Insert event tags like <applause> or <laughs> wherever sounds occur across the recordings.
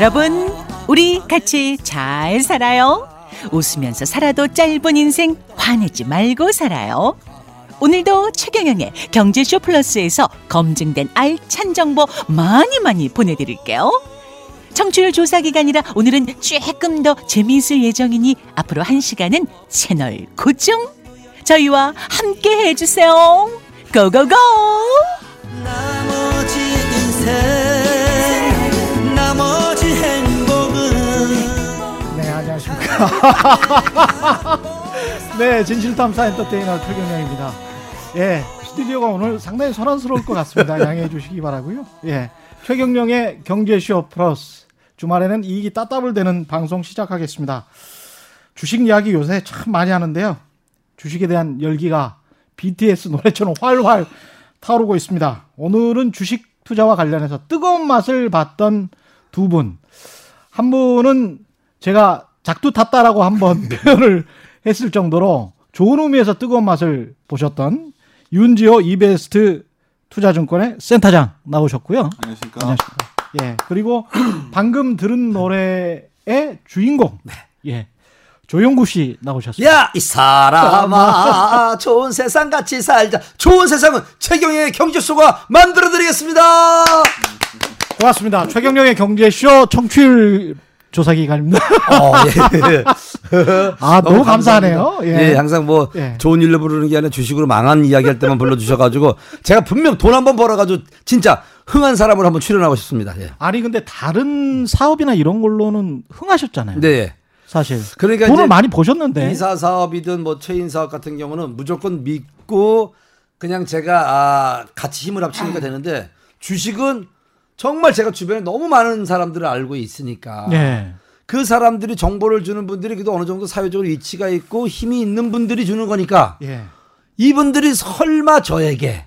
여러분, 우리 같이 잘 살아요. 웃으면서 살아도 짧은 인생 화내지 말고 살아요. 오늘도 최경영의 경제쇼 플러스에서 검증된 알찬 정보 많이 많이 보내드릴게요. 청취율 조사 기간이라 오늘은 조금 더 재미있을 예정이니 앞으로 한 시간은 채널 고정. 저희와 함께 해주세요. 고고고! <laughs> 네, 진실탐사 엔터테이너 최경영입니다. 예, 스튜디오가 오늘 상당히 소란스러울 것 같습니다. <laughs> 양해해 주시기 바라고요. 예, 최경영의 경제쇼 플러스 주말에는 이익이 따따블 되는 방송 시작하겠습니다. 주식 이야기 요새 참 많이 하는데요. 주식에 대한 열기가 BTS 노래처럼 활활 타오르고 있습니다. 오늘은 주식 투자와 관련해서 뜨거운 맛을 봤던 두 분. 한 분은 제가 작두 탔다라고 한번 <laughs> 표현을 했을 정도로 좋은 의미에서 뜨거운 맛을 보셨던 윤지호 이베스트 투자증권의 센터장 나오셨고요. 안녕하십니까. 안녕하십니까. 예. 그리고 방금 들은 노래의 주인공. 예. 조용구 씨 나오셨습니다. 야, 이 사람아, 좋은 세상 같이 살자. 좋은 세상은 최경영의 경제쇼가 만들어드리겠습니다. 고맙습니다. 최경영의 경제쇼 청취율 조사 기간입니다. 어, 예. <laughs> 아, 너무 감사하네요. 감사합니다. 예. 예. 항상 뭐 예. 좋은 일로 부르는 게 아니라 주식으로 망한 이야기 할 때만 불러주셔가지고 제가 분명 돈 한번 벌어가지고 진짜 흥한 사람으로 한번 출연하고 싶습니다. 예. 아니 근데 다른 사업이나 이런 걸로는 흥하셨잖아요. 네. 사실. 그러니까 돈을 이제 많이 버셨는데. 이사 사업이든 뭐 체인 사업 같은 경우는 무조건 믿고 그냥 제가 아, 같이 힘을 합치니까 되는데 주식은 정말 제가 주변에 너무 많은 사람들을 알고 있으니까 네. 그 사람들이 정보를 주는 분들이 그래도 어느 정도 사회적으로 위치가 있고 힘이 있는 분들이 주는 거니까 예. 이분들이 설마 저에게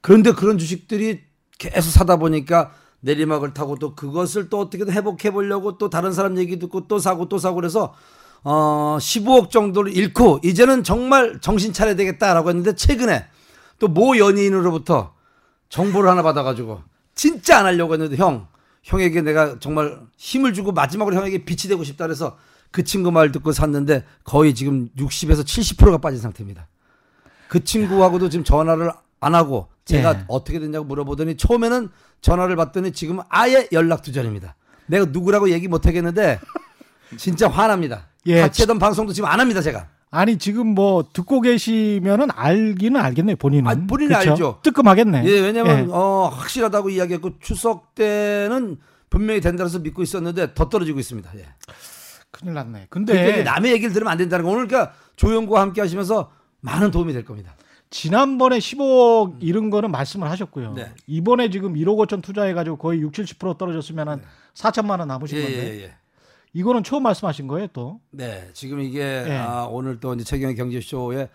그런데 그런 주식들이 계속 사다 보니까 내리막을 타고 또 그것을 또 어떻게든 회복해 보려고 또 다른 사람 얘기 듣고 또 사고 또 사고 그래서 어 15억 정도를 잃고 이제는 정말 정신 차려야 되겠다라고 했는데 최근에 또 모 연예인으로부터 정보를 하나 받아가지고 진짜 안 하려고 했는데 형 형에게 내가 정말 힘을 주고 마지막으로 형에게 빛이 되고 싶다 그래서 그 친구 말 듣고 샀는데 거의 지금 60에서 70%가 빠진 상태입니다. 그 친구하고도 지금 전화를 안 하고 제가 예. 어떻게 됐냐고 물어보더니 처음에는 전화를 받더니 지금은 아예 연락 두절입니다. 내가 누구라고 얘기 못 하겠는데 진짜 화납니다. 예, 같이 하던 방송도 지금 안 합니다, 제가. 아니 지금 뭐 듣고 계시면은 알기는 알겠네요 본인은. 아, 본인은 그쵸? 알죠. 뜨끔하겠네. 예, 왜냐면 예. 어, 확실하다고 이야기했고 추석 때는 분명히 된다 해서 믿고 있었는데 더 떨어지고 있습니다. 예. 큰일 났네. 그러니까 근데 남의 얘기를 들으면 안 된다는 거 오늘 그러니까 조영구와 함께 하시면서 많은 도움이 될 겁니다. 지난번에 15억 잃은 거는 말씀을 하셨고요. 네. 이번에 지금 1억 5천 투자해가지고 거의 6, 70% 떨어졌으면 한 4천만 원 남으신 예, 건데 예, 예. 이거는 처음 말씀하신 거예요 또. 네, 지금 이게 예. 아, 오늘 또 이제 최경의 경제쇼에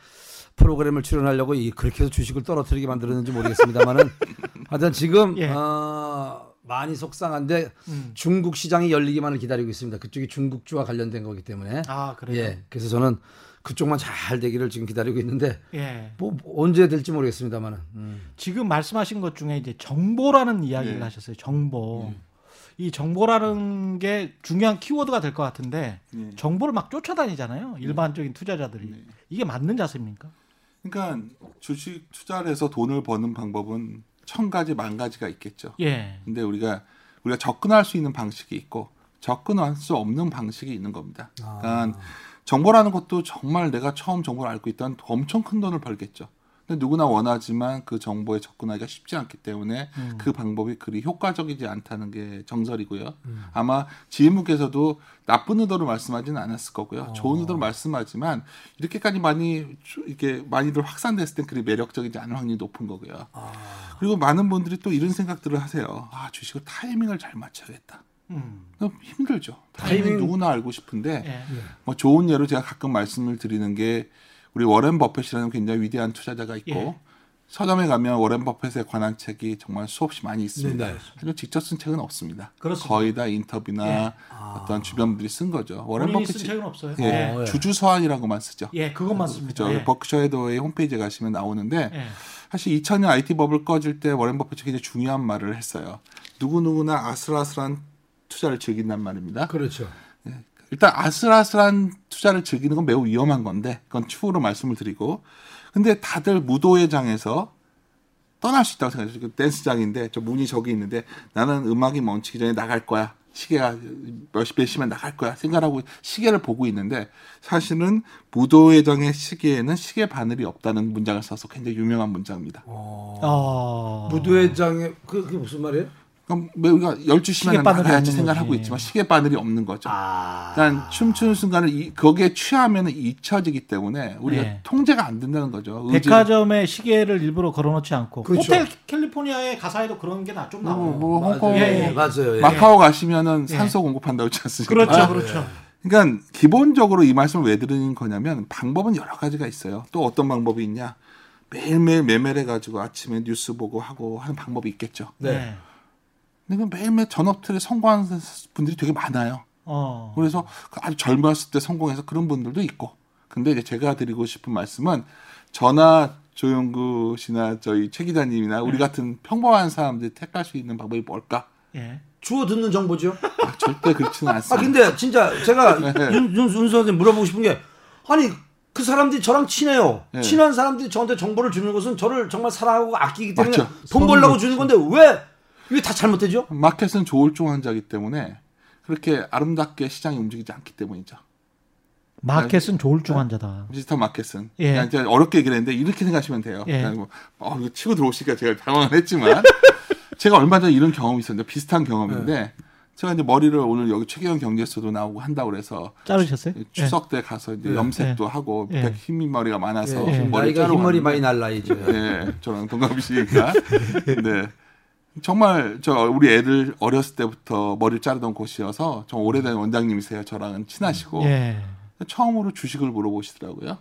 프로그램을 출연하려고 이 그렇게 해서 주식을 떨어뜨리게 만들었는지 모르겠습니다만은 <laughs> 하여튼 지금 예. 어, 많이 속상한데 음. 중국 시장이 열리기만을 기다리고 있습니다. 그쪽이 중국주와 관련된 거기 때문에 아 그래요. 예, 그래서 저는 그쪽만 잘 되기를 지금 기다리고 있는데 예. 뭐 언제 될지 모르겠습니다만은 음. 지금 말씀하신 것 중에 이제 정보라는 이야기를 예. 하셨어요. 정보. 음. 이 정보라는 게 중요한 키워드가 될 것 같은데 예. 정보를 막 쫓아다니잖아요. 일반적인 투자자들이. 네. 이게 맞는 자세입니까? 그러니까 주식 투자를 해서 돈을 버는 방법은 천 가지 만 가지가 있겠죠. 예. 근데 우리가 우리가 접근할 수 있는 방식이 있고 접근할 수 없는 방식이 있는 겁니다. 그러니까 정보라는 것도 정말 내가 처음 정보를 알고 있던 엄청 큰 돈을 벌겠죠. 누구나 원하지만 그 정보에 접근하기가 쉽지 않기 때문에 음. 그 방법이 그리 효과적이지 않다는 게 정설이고요. 아마 지혜무께서도 나쁜 의도로 말씀하지는 않았을 거고요. 좋은 의도로 말씀하지만 이렇게까지 많이 주- 이게 많이들 확산됐을 땐 그리 매력적이지 않은 확률이 높은 거고요. 그리고 많은 분들이 또 이런 생각들을 하세요. 아 주식을 타이밍을 잘 맞춰야겠다. 음. 힘들죠. 타이밍 타이밍. 누구나 알고 싶은데 예. 뭐 좋은 예로 제가 가끔 말씀을 드리는 게 우리 워렌 버핏이라는 굉장히 위대한 투자자가 있고 예. 서점에 가면 워렌 버핏에 관한 책이 정말 수없이 많이 있습니다. 네, 네. 하지만 직접 쓴 책은 없습니다. 그렇습니다. 거의 다 인터뷰나 예. 어떤 주변 분들이 쓴 거죠. 워렌 버핏이 책은 없어요. 예, 예. 어, 예. 주주 서한이라고만 쓰죠. 예, 그것만 씁니다. 그렇죠. 예. 버크셔 헤더의 홈페이지에 가시면 나오는데 예. 사실 2000년 IT 버블 꺼질 때 워렌 버핏이 굉장히 중요한 말을 했어요. 누구 누구나 아슬아슬한 투자를 즐긴단 말입니다. 그렇죠. 일단 아슬아슬한 투자를 즐기는 건 매우 위험한 건데 그건 추후로 말씀을 드리고 근데 다들 무도회장에서 떠날 수 있다고 생각해요. 그 댄스장인데 저 문이 저기 있는데 나는 음악이 멈추기 전에 나갈 거야. 시계가 몇시 몇 시면 나갈 거야 생각하고 시계를 보고 있는데 사실은 무도회장의 시계에는 시계 바늘이 없다는 문장을 써서 굉장히 유명한 문장입니다. 어. 무도회장의 그 그게 무슨 말이에요? 그럼 우리가 12시면 시계 바늘이 나가야지 없는 생각하고 거지. 있지만 시계 바늘이 없는 거죠. 아. 일단 춤추는 순간을 이, 거기에 취하면 잊혀지기 때문에 우리가 네. 통제가 안 된다는 거죠. 의지- 백화점에 시계를 일부러 걸어놓지 않고 그렇죠. 호텔 캘리포니아의 가사에도 그런 게좀 뭐, 나와요. 뭐 맞아요. 홍콩 예, 예. 맞아요. 예. 마카오 가시면은 예. 산소 공급한다고 했지 않습니까? 그렇죠, 아, 그렇죠. 그러니까 기본적으로 이 말씀을 왜 드리는 거냐면 방법은 여러 가지가 있어요. 또 어떤 방법이 있냐? 매일매일 매매를 해가지고 아침에 뉴스 보고 하고 하는 방법이 있겠죠. 네. 근데 그 매일매일 전업틀에 성공하는 분들이 되게 많아요. 어. 그래서 그 아주 젊었을 때 성공해서 그런 분들도 있고. 근데 이제 제가 드리고 싶은 말씀은 저나 조영구 씨나 저희 최 기자님이나 우리 같은 평범한 사람들이 택할 수 있는 방법이 뭘까? 예. 주워 듣는 정보죠. 아, 절대 그렇지는 아 않습니다. 근데 진짜 제가 <laughs> 네. 윤, 윤, 윤 선생 물어보고 싶은 게 아니 그 사람들이 저랑 친해요. 네. 친한 사람들이 저한테 정보를 주는 것은 저를 정말 사랑하고 아끼기 때문에 맞죠. 돈 벌려고 주는 건데 왜 이게 다 잘못되죠? 마켓은 조울종 환자이기 때문에 그렇게 아름답게 시장이 움직이지 않기 때문이죠. 마켓은 조울증 환자다. 디지털 마켓은 예. 그냥 이제 어렵게 얘기를 했는데 이렇게 생각하시면 돼요. 예. 그냥 뭐, 어, 이거 치고 들어오시니까 제가 당황을 했지만 <laughs> 제가 얼마 전에 이런 경험이 있었는데 비슷한 경험인데 제가 이제 머리를 오늘 여기 최경영 경제서도 나오고 한다고 그래서 자르셨어요? 추석 때 가서 이제 예. 염색도 하고 예. 백흰 머리가 많아서 예. 머리 흰 머리 왔는데 많이 날 나이죠. 예, 저랑 동갑이시니까. <laughs> 네. 정말 저 우리 애들 어렸을 때부터 머리를 자르던 곳이어서 좀 오래된 원장님이세요. 저랑은 친하시고 예. 처음으로 주식을 물어보시더라고요.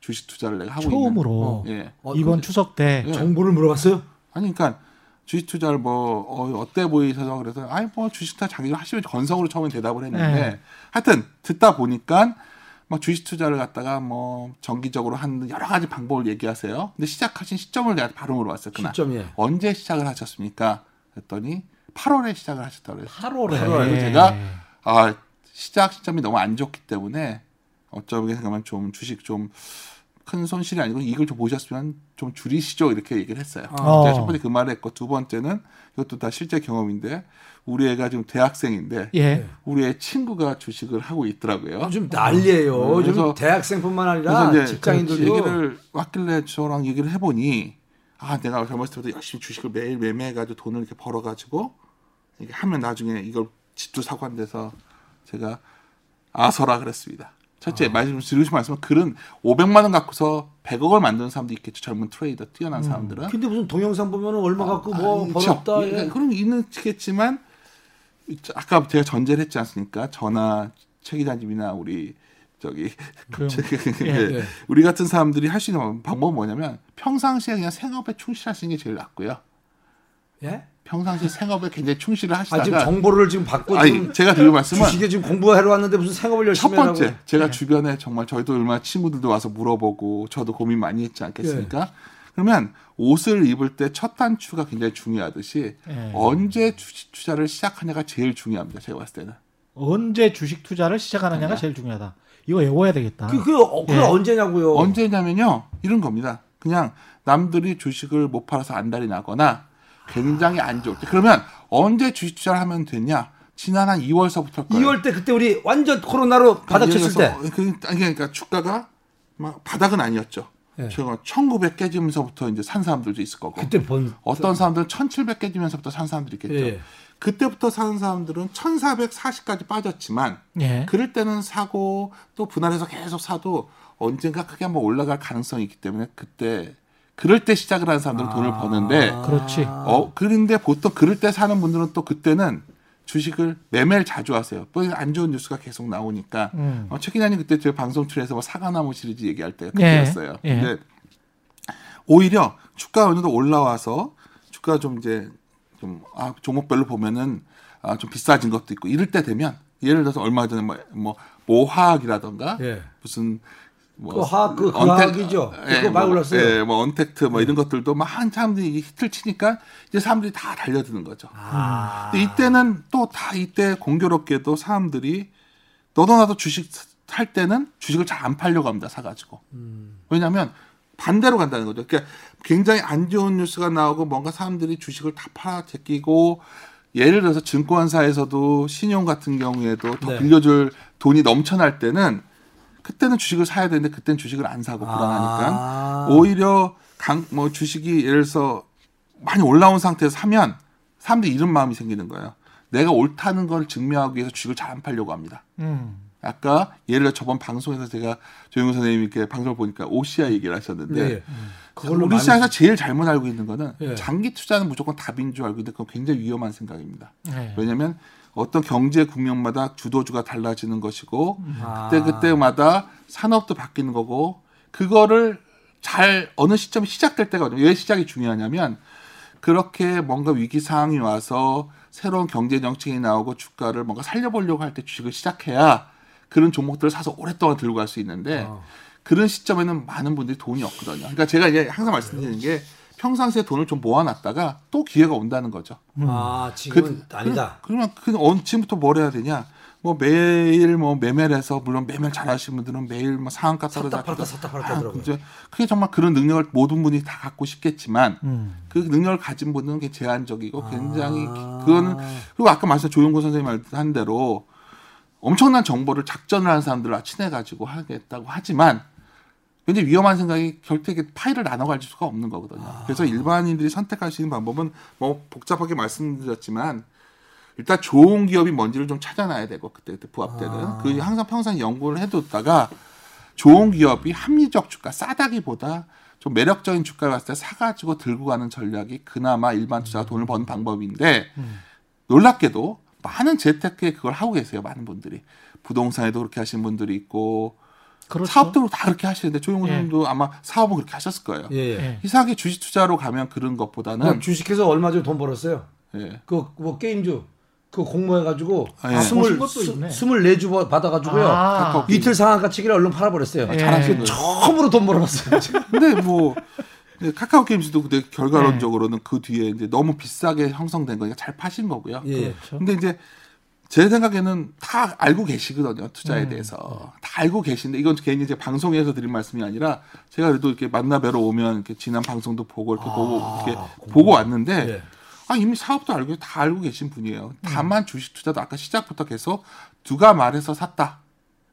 주식 투자를 내가 하고 처음으로 있는. 예. 어, 이번 추석 때 예. 정보를 물어봤어요? 아니 그러니까 주식 투자를 뭐 어, 어때 보이셔서 그래서 아니 뭐 주식 투자 자기가 하시면 건성으로 처음에 대답을 했는데 네. 하여튼 듣다 보니까 막 주식 투자를 갖다가 뭐 정기적으로 하는 여러 가지 방법을 얘기하세요. 근데 시작하신 시점을 내가 바로 물어봤어요. 그날 시점이 언제 시작을 하셨습니까? 그랬더니 8월에 시작을 하셨다고 그랬어요. 8월에 8월에 제가 아 시작 시점이 너무 안 좋기 때문에 어쩌면 생각하면 좀 주식 좀 큰 손실이 아니고 이걸 좀 보셨으면 좀 줄이시죠 이렇게 얘기를 했어요. 어. 제가 첫 번째 그 말을 했고 두 번째는 이것도 다 실제 경험인데 우리 애가 지금 대학생인데 예. 우리 애 친구가 주식을 하고 있더라고요. 요즘 난리예요. 네, 요즘 그래서- 대학생뿐만 아니라 직장인들도 그 얘기를 왔길래 저랑 얘기를 해보니 아 내가 젊었을 때부터 열심히 주식을 매일 매매해가지고 돈을 이렇게 벌어가지고 이게 하면 나중에 이걸 집도 사고 한 데서 제가 아서라 그랬습니다. 첫째 말씀 드리고 말씀은 글은 500만 원 갖고서 100억을 만드는 사람도 있겠죠. 젊은 트레이더 뛰어난 사람들은. 근데 무슨 동영상 보면은 얼마 갖고 뭐 아, 벌었다. 그렇죠. 예. 그런 게 있겠지만 아까 제가 전제를 했지 않습니까? 저나 최 기자님이나 우리 저기 그럼, <laughs> 예, 예. 우리 같은 사람들이 할 수 있는 방법은 뭐냐면 평상시에 그냥 생업에 충실하시는 게 제일 낫고요. 예? 평상시에 생업에 굉장히 충실을 아 지금 하시다가 정보를 지금 받고 아니 지금 제가 드릴 말씀은 주식에 지금 공부하러 왔는데 무슨 생업을 첫 열심히 번째 하라고. 제가 주변에 정말 저희도 얼마나 친구들도 와서 물어보고 저도 고민 많이 했지 않겠습니까? 예. 그러면 옷을 입을 때 첫 단추가 굉장히 중요하듯이 예. 언제 주식 투자를 시작하냐가 제일 중요합니다. 제가 봤을 때는. 언제 주식 투자를 시작하느냐가 제일 중요하다. 이거 외워야 되겠다. 그, 그, 어, 그게 예. 언제냐고요. 언제냐면요. 이런 겁니다. 그냥 남들이 주식을 못 팔아서 안달이 나거나 굉장히 안 좋을 때. 그러면 언제 주식 투자를 하면 되냐? 지난 한 2월서부터 할 거예요. 2월 때 그때 우리 완전 코로나로 바닥쳤을 때. 그, 아니, 그러니까 주가가 막 바닥은 아니었죠. 예. 제가 1900 깨지면서부터 이제 산 사람들도 있을 거고. 그때 본 어떤 사람들은 1700 깨지면서부터 산 사람들이 있겠죠. 예. 그때부터 사는 사람들은 1440까지 빠졌지만 예. 그럴 때는 사고 또 분할해서 계속 사도 언젠가 크게 한번 올라갈 가능성이 있기 때문에 그때 그럴 때 시작을 하는 사람들은 돈을 버는데 그렇지. 어 그런데 보통 그럴 때 사는 분들은 또 그때는 주식을 매매를 자주 하세요. 뭐안 좋은 뉴스가 계속 나오니까 음. 어, 최 기자님 그때 제 방송 출연해서 뭐 사과나무 시리즈 얘기할 때 예, 그때였어요. 예. 근데 오히려 주가 어느 정도 올라와서 주가 좀 이제 좀 아, 종목별로 보면은 아, 좀 비싸진 것도 있고 이럴 때 되면 예를 들어서 얼마 전에 뭐, 뭐 모화학이라던가 예. 무슨 뭐그 화학, 그- 그 언택- 화학이죠. 그거 많이 올랐어요. 예, 뭐 언택트 뭐 이런 것들도 막한 사람들이 히트를 치니까 이제 사람들이 다 달려드는 거죠. 아. 근데 이때는 또 다 이때 공교롭게도 사람들이 너도 나도 주식 할 때는 주식을 잘 안 팔려고 합니다. 사가지고. 왜냐하면 반대로 간다는 거죠. 그러니까 굉장히 안 좋은 뉴스가 나오고 뭔가 사람들이 주식을 다 팔아 제끼고 예를 들어서 증권사에서도 신용 같은 경우에도 더 네. 빌려줄 돈이 넘쳐날 때는 그때는 주식을 사야 되는데 그때는 주식을 안 사고 불안하니까 아. 오히려 강 뭐 주식이 예를 들어서 많이 올라온 상태에서 사면 사람들이 이런 마음이 생기는 거예요. 내가 옳다는 걸 증명하기 위해서 주식을 잘 안 팔려고 합니다. 음. 아까 예를 들어 저번 방송에서 제가 조영우 이렇게 방송을 보니까 OCI 얘기를 하셨는데 네. 예. 그걸로 우리 시장에서 제일 잘못 알고 있는 거는 예. 장기 투자는 무조건 답인 줄 알고 있는데 그건 굉장히 위험한 생각입니다. 네. 왜냐하면 어떤 경제 국면마다 주도주가 달라지는 것이고 아. 그때 그때마다 산업도 바뀌는 거고 그거를 잘 어느 시점에 시작될 때가 왜 시작이 중요하냐면 그렇게 뭔가 위기 상황이 와서 새로운 경제 정책이 나오고 주가를 뭔가 살려보려고 할 때 주식을 시작해야 그런 종목들을 사서 오랫동안 들고 갈 수 있는데 어. 그런 시점에는 많은 분들이 돈이 없거든요. 그러니까 제가 이제 항상 말씀드리는 게 평상시에 돈을 좀 모아놨다가 또 기회가 온다는 거죠. 아, 지금은 아니다. 그러면 그 언- 지금부터 뭘 해야 되냐? 뭐 매일 뭐 매매를 해서 물론 매매 잘하시는 분들은 매일 뭐 상한가 떨어져 팔았다 샀다 팔았다 하더라고요. 이제 그게 정말 그런 능력을 모든 분이 다 갖고 싶겠지만 음. 그 능력을 가진 분은 게 제한적이고 굉장히 아. 그건 그리고 아까 말씀 조용고 선생님 말한 대로 엄청난 정보를 작전을 하는 사람들을 친해 가지고 하겠다고 하지만 굉장히 위험한 생각이 결코 이렇게 파일을 나눠 가질 수가 없는 거거든요. 그래서 일반인들이 선택하시는 방법은 뭐 복잡하게 말씀드렸지만 일단 좋은 기업이 뭔지를 좀 찾아놔야 되고 그때 그때 부합되는 그 항상 평생 연구를 해뒀다가 좋은 기업이 합리적 주가 싸다기보다 좀 매력적인 주가를 봤을 때 사가지고 들고 가는 전략이 그나마 일반 투자가 돈을 버는 방법인데 놀랍게도 많은 재테크에 그걸 하고 계세요 많은 분들이. 부동산에도 그렇게 하시는 분들이 있고 그렇죠. 사업도 다 그렇게 하시는데 조용호 예. 선생님도 아마 사업은 그렇게 하셨을 거예요. 예. 예. 예. 이상하게 주식 투자로 가면 그런 것보다는 나 주식해서 얼마 전에 돈 벌었어요. 예. 그뭐 게임주 그 공모해가지고 아, 예. 스물. 스물네 주 받아가지고요. 아. 카카오 이틀 상한가 치기를 얼른 팔아버렸어요. 예. 잘하시는. 처음으로 돈 벌어봤어요. <laughs> 근데 뭐 네, 카카오 게임즈도 근데 네. 결과론적으로는 그 뒤에 이제 너무 비싸게 형성된 거니까 잘 파신 거고요. 예. 그렇죠. 근데 이제 제 생각에는 다 알고 계시거든요 투자에 음. 대해서 다 알고 계신데 이건 괜히 이제 방송에서 드린 말씀이 아니라 제가 그래도 이렇게 만나 뵈러 오면 이렇게 지난 방송도 보고 이렇게 보고 이렇게 보고 왔는데 예. 아 이미 사업도 알고 다 알고 계신 분이에요. 음. 다만 주식 투자도 아까 시작부터 계속 누가 말해서 샀다.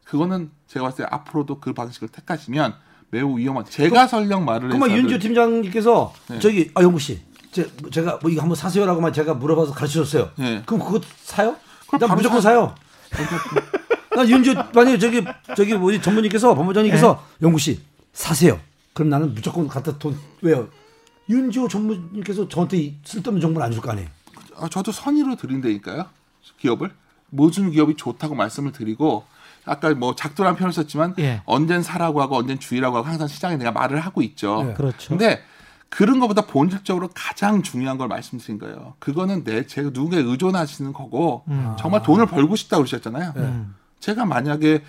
그거는 제가 봤을 때 앞으로도 그 방식을 택하시면 매우 위험한. 제가 설령 말을 그러면 윤주 팀장님께서 네. 저기 아 영구 씨, 제, 제가 뭐 이거 한번 사세요라고만 제가 물어봐서 가르쳐줬어요. 예. 그럼 그거 사요? 난 무조건 사- 사요. 난 윤주 만약에 저기 저기 뭐지 전문님께서 법무장님께서 네. 영구 씨 사세요. 그럼 나는 무조건 갖다 돈 왜요? 윤지호 전문님께서 저한테 이 쓸데없는 정보를 안 줄 거 아니에요. 아, 저도 선의로 드린다니까요. 기업을 모든 기업이 좋다고 말씀을 드리고 아까 뭐 작두란 표현을 썼지만 예. 언젠 사라고 하고 언젠 주의라고 하고 항상 시장에 내가 말을 하고 있죠. 네. 그렇죠. 근데 그런 것보다 본질적으로 가장 중요한 걸 말씀드린 거예요. 그거는 내 제가 누군가에 의존하시는 거고 음. 정말 돈을 벌고 싶다 고 그러셨잖아요. 음. 제가 만약에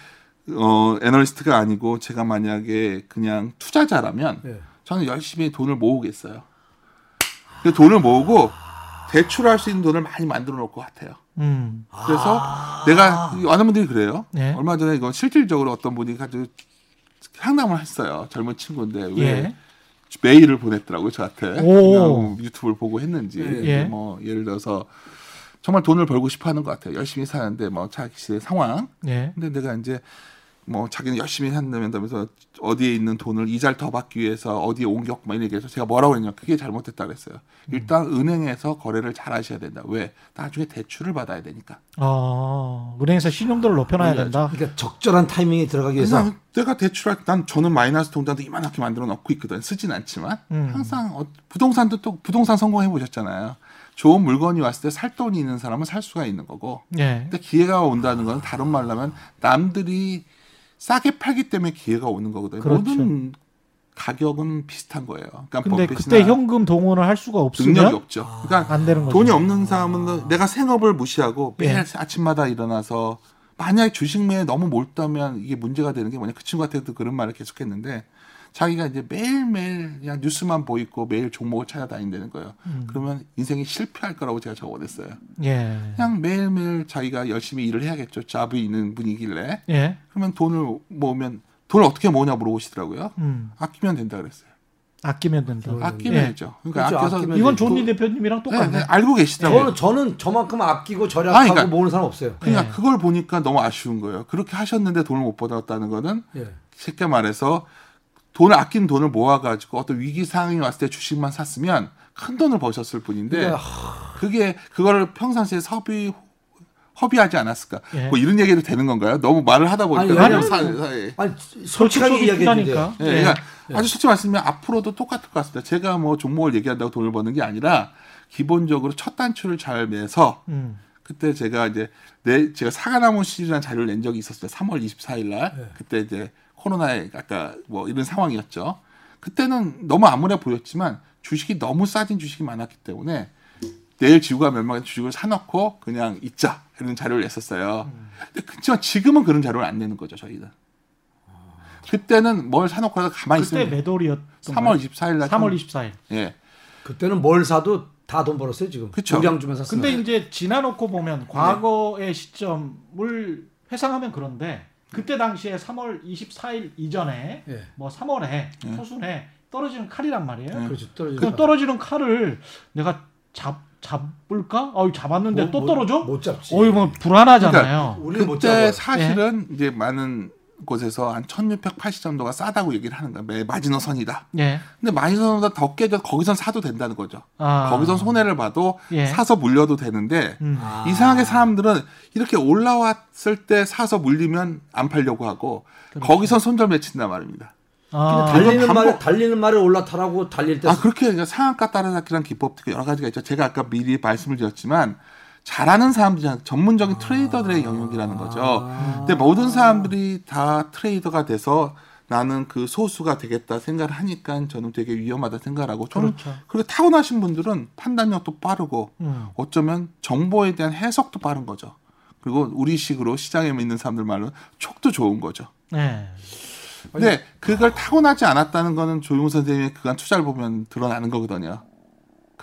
어 애널리스트가 아니고 제가 만약에 그냥 투자자라면 예. 저는 열심히 돈을 모으겠어요. 그 돈을 모으고 대출할 수 있는 돈을 많이 만들어 놓을 것 같아요. 음. 그래서 내가 많은 분들이 그래요. 네. 얼마 전에 이거 실질적으로 어떤 분이 가지고 상담을 했어요. 젊은 친구인데 왜 예. 메일을 보냈더라고요 저한테 오. 유튜브를 보고 했는지 예. 뭐 예를 들어서 정말 돈을 벌고 싶어하는 것 같아요. 열심히 사는데 뭐 자기 상황. 예. 근데 내가 이제 뭐 자기는 열심히 한다면서 어디에 있는 돈을 이자를 더 받기 위해서 어디에 옮겼고 막 이렇게 해서 제가 뭐라고 했냐 그게 잘못됐다 그랬어요. 일단 은행에서 거래를 잘 하셔야 된다. 왜? 나중에 대출을 받아야 되니까. 어, 은행에서 신용도를 높여놔야 올려야죠. 된다. 그러니까 적절한 타이밍에 들어가기 위해서 내가 대출할 난 저는 마이너스 통장도 이만하게 만들어 놓고 있거든. 쓰진 않지만 음. 항상 어, 부동산도 또 부동산 성공해 보셨잖아요. 좋은 물건이 왔을 때 살 돈이 있는 사람은 살 수가 있는 거고. 예. 근데 기회가 온다는 건 다른 말로 하면 남들이 싸게 팔기 때문에 기회가 오는 거거든요. 그렇죠. 모든 가격은 비슷한 거예요. 그러니까 근데 그때 현금 동원을 할 수가 능력이 없으면 없죠. 그러니까 안 되는 거죠. 돈이 없는 사람은 내가 생업을 무시하고 매일 예. 아침마다 일어나서 만약에 주식 매에 너무 몰두하면 이게 문제가 되는 게 뭐냐 그 친구한테도 그런 말을 계속했는데 자기가 이제 매일매일 그냥 뉴스만 보이고 매일 종목을 찾아다닌다는 거예요. 그러면 인생이 실패할 거라고 제가 적어냈어요. 예. 그냥 매일매일 자기가 열심히 일을 해야겠죠. 잡이 있는 분이길래. 예. 그러면 돈을 모으면 돈을 어떻게 모으냐 물어보시더라고요. 음. 아끼면 된다 그랬어요. 아끼면 된다. 아끼면 예. 되죠. 그러니까 그렇죠. 아껴서 아끼면 이건. 존리 대표님이랑 네, 똑같네. 네, 알고 계시더라고요. 저는 저는 저만큼 아끼고 절약하고 아니, 그러니까- 모으는 사람 없어요. 그러니까 예. 그걸 보니까 너무 아쉬운 거예요. 그렇게 하셨는데 돈을 못 받았다는 거는 예. 쉽게 말해서 돈을 아낀 돈을 모아가지고 어떤 위기 상황이 왔을 때 주식만 샀으면 큰 돈을 버셨을 뿐인데 그러니까 그게 그거를 평상시에 섭이 허비하지 않았을까? 예. 뭐 이런 얘기도 되는 건가요? 너무 말을 하다 보니까 아니, 아니, 사, 아니, 사, 예. 아니 솔직하게 이야기해도 돼요. 크다니까. 예, 예. 그러니까 아주 솔직히 말씀드리면 앞으로도 똑같을 것 같습니다. 제가 뭐 종목을 얘기한다고 돈을 버는 게 아니라 기본적으로 첫 단추를 잘 매서 음. 그때 제가 이제 내 제가 사과나무 시리즈라는 자료를 낸 적이 있었어요. 3월 24일 날 네. 그때 이제 코로나에 아까 뭐 이런 상황이었죠. 그때는 너무 암울해 보였지만 주식이 너무 싸진 주식이 많았기 때문에 내일 지구가 멸망해서 주식을 사놓고 그냥 있자 이런 자료를 냈었어요. 근데 그렇지만 지금은 그런 자료를 안 내는 거죠 저희는. 그때는 뭘 사놓고 가서 가만히 그때 있으면 매돌이었던 3월 24일 날 3월 24일. 예 그때는 뭘 사도 다 돈 벌었어요 지금. 그쵸. 우량 주면 샀으면. 근데 이제 지나놓고 보면 과거의 시점을 회상하면 그런데 그때 당시에 3월 24일 이전에 예. 뭐 3월에 초순에 떨어지는 칼이란 말이에요. 그렇죠. 떨어지니까. 그 떨어지는 칼을 내가 잡 잡을까? 어 잡았는데 뭐, 또 뭐, 떨어져? 못 잡지. 어이 뭐 불안하잖아요. 못 그때. 사실은 이제 많은 곳에서 한 1680 정도가 싸다고 얘기를 하는 거야. 매 마지노선이다. 예. 근데 마지노선보다 더 깨져 거기선 사도 된다는 거죠. 아. 거기선 손해를 봐도 예. 사서 물려도 되는데 음. 아. 이상하게 사람들은 이렇게 올라왔을 때 사서 물리면 안 팔려고 하고 그렇죠. 거기선 손절 맺힌단 말입니다. 아, 달리는 반복- 달리는 말에 올라타라고 달릴 때 아 그렇게 그러니까 상한가 따라잡기란 기법도 여러 가지가 있죠. 제가 아까 미리 말씀을 드렸지만 잘하는 사람들이 전문적인 트레이더들의 영역이라는 거죠. 근데 모든 사람들이 다 트레이더가 돼서 나는 그 소수가 되겠다 생각을 하니까 저는 되게 위험하다 생각하고 저는 그렇죠. 그리고 타고나신 분들은 판단력도 빠르고 음. 어쩌면 정보에 대한 해석도 빠른 거죠. 그리고 우리식으로 시장에 있는 사람들 말로 촉도 좋은 거죠. 네. 근데 그걸 타고나지 않았다는 거는 조용 선생님의 그간 투자를 보면 드러나는 거거든요.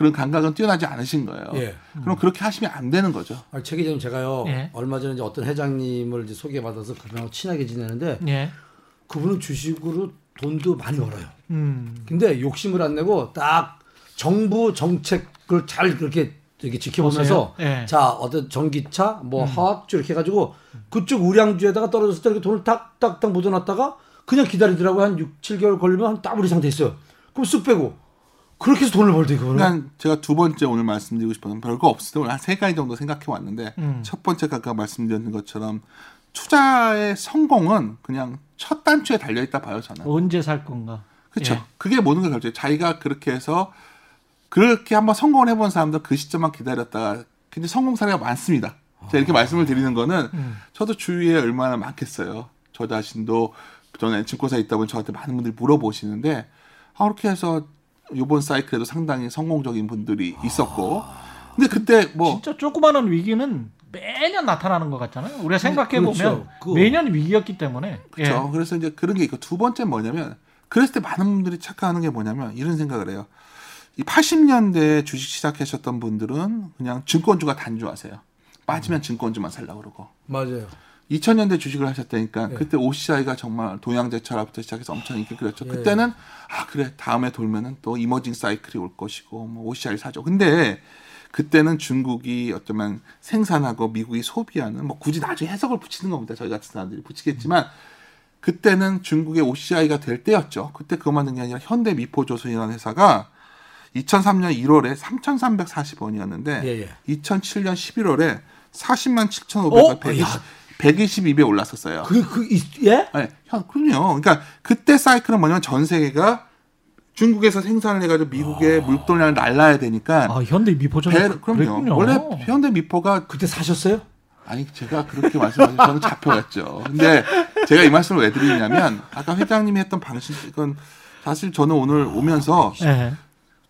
그런 감각은 뛰어나지 않으신 거예요. 예. 그럼 그렇게 하시면 안 되는 거죠. 아, 최 기자님 제가요 예. 얼마 전에 이제 어떤 회장님을 이제 소개받아서 그분하고 친하게 지내는데 예. 그분은 주식으로 돈도 많이 벌어요. 음. 근데 욕심을 안 내고 딱 정부 정책을 잘 그렇게 이렇게 지켜보면서. 예. 자 어떤 전기차 뭐 화학주 이렇게 해가지고 그쪽 우량주에다가 떨어졌을 때 이렇게 돈을 딱딱딱 묻어놨다가 그냥 기다리더라고요 한 6, 7개월 걸리면 한 더블 이상 됐어요. 그럼 쑥 빼고 그렇게 해서 돈을 벌대 그거는. 그러니까 제가 두 번째 오늘 말씀드리고 싶은 건 별거 없을 때 오늘 한 세 가지 정도 생각해 왔는데 음. 첫 번째가 아까 말씀드린 것처럼 투자의 성공은 그냥 첫 단추에 달려 있다 봐요 저는. 언제 살 건가? 그렇죠. 예. 그게 모든 걸 결정해. 자기가 그렇게 해서 그렇게 한번 성공을 해본 사람들 그 시점만 기다렸다가 근데 성공 사례가 많습니다. 제가 이렇게 말씀을 드리는 거는 음. 저도 주위에 얼마나 많겠어요. 저 자신도 전에 증권사에 있다 보니 저한테 많은 분들이 물어보시는데 아, 그렇게 해서 이번 사이클에도 상당히 성공적인 분들이 있었고 근데 그때 뭐 진짜 조그마한 위기는 매년 나타나는 것 같잖아요. 우리가 생각해 보면 그렇죠. 그- 매년 위기였기 때문에. 그렇죠. 예. 그래서 이제 그런 게 있고 두 번째 뭐냐면 그랬을 때 많은 분들이 착각하는 게 뭐냐면 이런 생각을 해요. 이 80년대에 주식 시작하셨던 분들은 그냥 증권주가 단주하세요. 빠지면 증권주만 살려고 그러고. 맞아요. 2000년대 주식을 하셨다니까 네. 그때 OCI가 정말 동양제철부터 시작해서 엄청 인기 끌었죠. 예. 그때는 아 그래 다음에 돌면은 또 이머징 사이클이 올 것이고 뭐 OCI 사죠. 근데 그때는 중국이 어쩌면 생산하고 미국이 소비하는 뭐 굳이 나중에 해석을 붙이는 겁니다. 저희 같은 사람들이 붙이겠지만 그때는 중국의 OCI가 될 때였죠. 그때 그거 만든 게 아니라 현대 미포조선이라는 회사가 2003년 1월에 3,340원이었는데 예, 예. 2007년 11월에 40만 7,500원 어? 120, 야. 122배 올랐었어요. 그, 그, 이- 예? 네, 현, 그럼요. 그러니까 그때 사이클은 뭐냐면 전 세계가 중국에서 생산을 해가지고 미국에 물동량을 날라야 되니까 아 현대 미포전 배, 그럼요. 그랬군요. 원래 현대 미포가 그때 사셨어요? 아니 제가 그렇게 말씀하시면 저는 잡혀갔죠. 근데 제가 이 말씀을 왜 드리냐면 아까 회장님이 했던 방식은 사실 저는 오늘 오면서 예.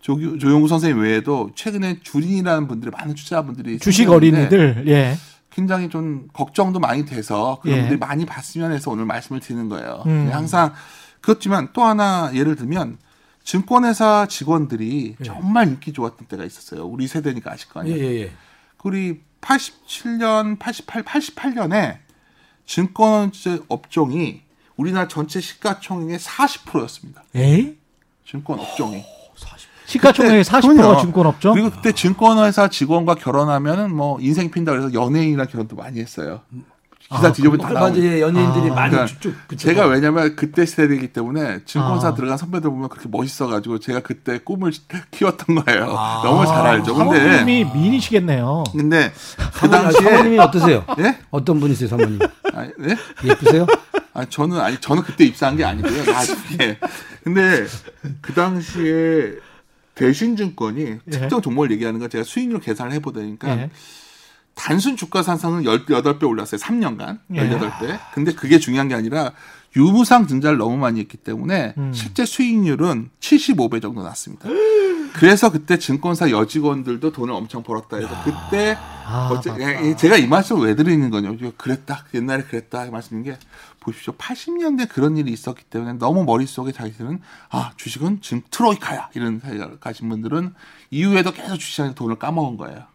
조, 조용구 선생님 외에도 최근에 주린이라는 분들이 많은 투자분들이 주식 어린이들 예. 굉장히 좀 걱정도 많이 돼서 그런 예. 분들이 많이 봤으면 해서 오늘 말씀을 드리는 거예요. 음. 네, 항상 그렇지만 또 하나 예를 들면 증권회사 직원들이 정말 인기 좋았던 때가 있었어요. 우리 세대니까 아실 거 예, 아니에요. 예, 예. 우리 87년, 88, 88년에 증권 업종이 우리나라 전체 시가총액의 40%였습니다. 에? 증권 업종이. 시가총액의 그때 40%가 그럼요. 증권업종? 그리고 그때 증권회사 직원과 결혼하면은 뭐 인생 핀다 그래서 연예인이랑 결혼도 많이 했어요. 기사 아, 뒤져보면 다 맞아, 나오고. 예, 연예인들이 아. 많이 그러니까 쭉쭉 그쵸. 제가 왜냐면 그때 세대이기 때문에 증권사 아. 들어간 선배들 보면 그렇게 멋있어가지고 제가 그때 꿈을 <laughs> 키웠던 거예요. 아. 너무 잘 알죠. 근데 사모님이 미인이시겠네요. 근데 그 아, 당시에 사모님이 어떠세요? 예? 어떤 분이세요, 사모님? 아니, 네? 예쁘세요? 아 저는 아니 저는 그때 입사한 게 아니고요. 나중에. 근데 그 당시에 대신증권이 특정 종목을 얘기하는 거 제가 수익률 계산을 해보다니까 예. 단순 주가 상승은 18배 올랐어요. 3년간. 예. 18배. 근데 그게 중요한 게 아니라 유무상 증자를 너무 많이 했기 때문에 음. 실제 수익률은 75배 정도 났습니다. <gasps> 그래서 그때 증권사 여직원들도 돈을 엄청 벌었다 해서 그때 아, 어째-. 예, 제가 이 말씀을 왜 드리는 거냐면 그랬다 옛날에 그랬다 이 말씀인 게 보십시오 80년대 그런 일이 있었기 때문에 너무 머릿속에 자기들은 아 주식은 지금 트로이카야 이런 생각을 가신 분들은 이후에도 계속 주식시장에 돈을 까먹은 거예요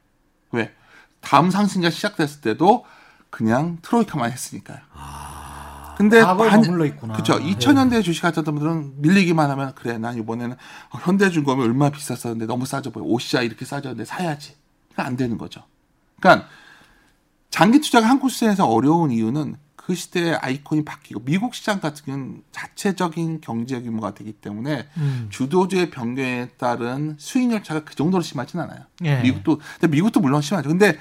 왜 다음 상승가 시작됐을 때도 그냥 트로이카만 했으니까요 근데 과거에 반- 머물러 있구나. 그렇죠. 2000년대 주식 하셨던 분들은 밀리기만 하면 그래 난 이번에는 어, 현대중공업이 얼마 비쌌었는데 너무 싸져 보여. OCI 이렇게 싸졌는데 사야지. 그러니까 안 되는 거죠. 그러니까 장기 투자가 한국 시장에서 어려운 이유는 그 시대의 아이콘이 바뀌고 미국 시장 같은 경우는 자체적인 경제 규모가 되기 때문에 음. 주도주의 변경에 따른 수익률 차가 그 정도로 심하진 않아요. 예. 미국도 근데 미국도 물론 심하죠. 근데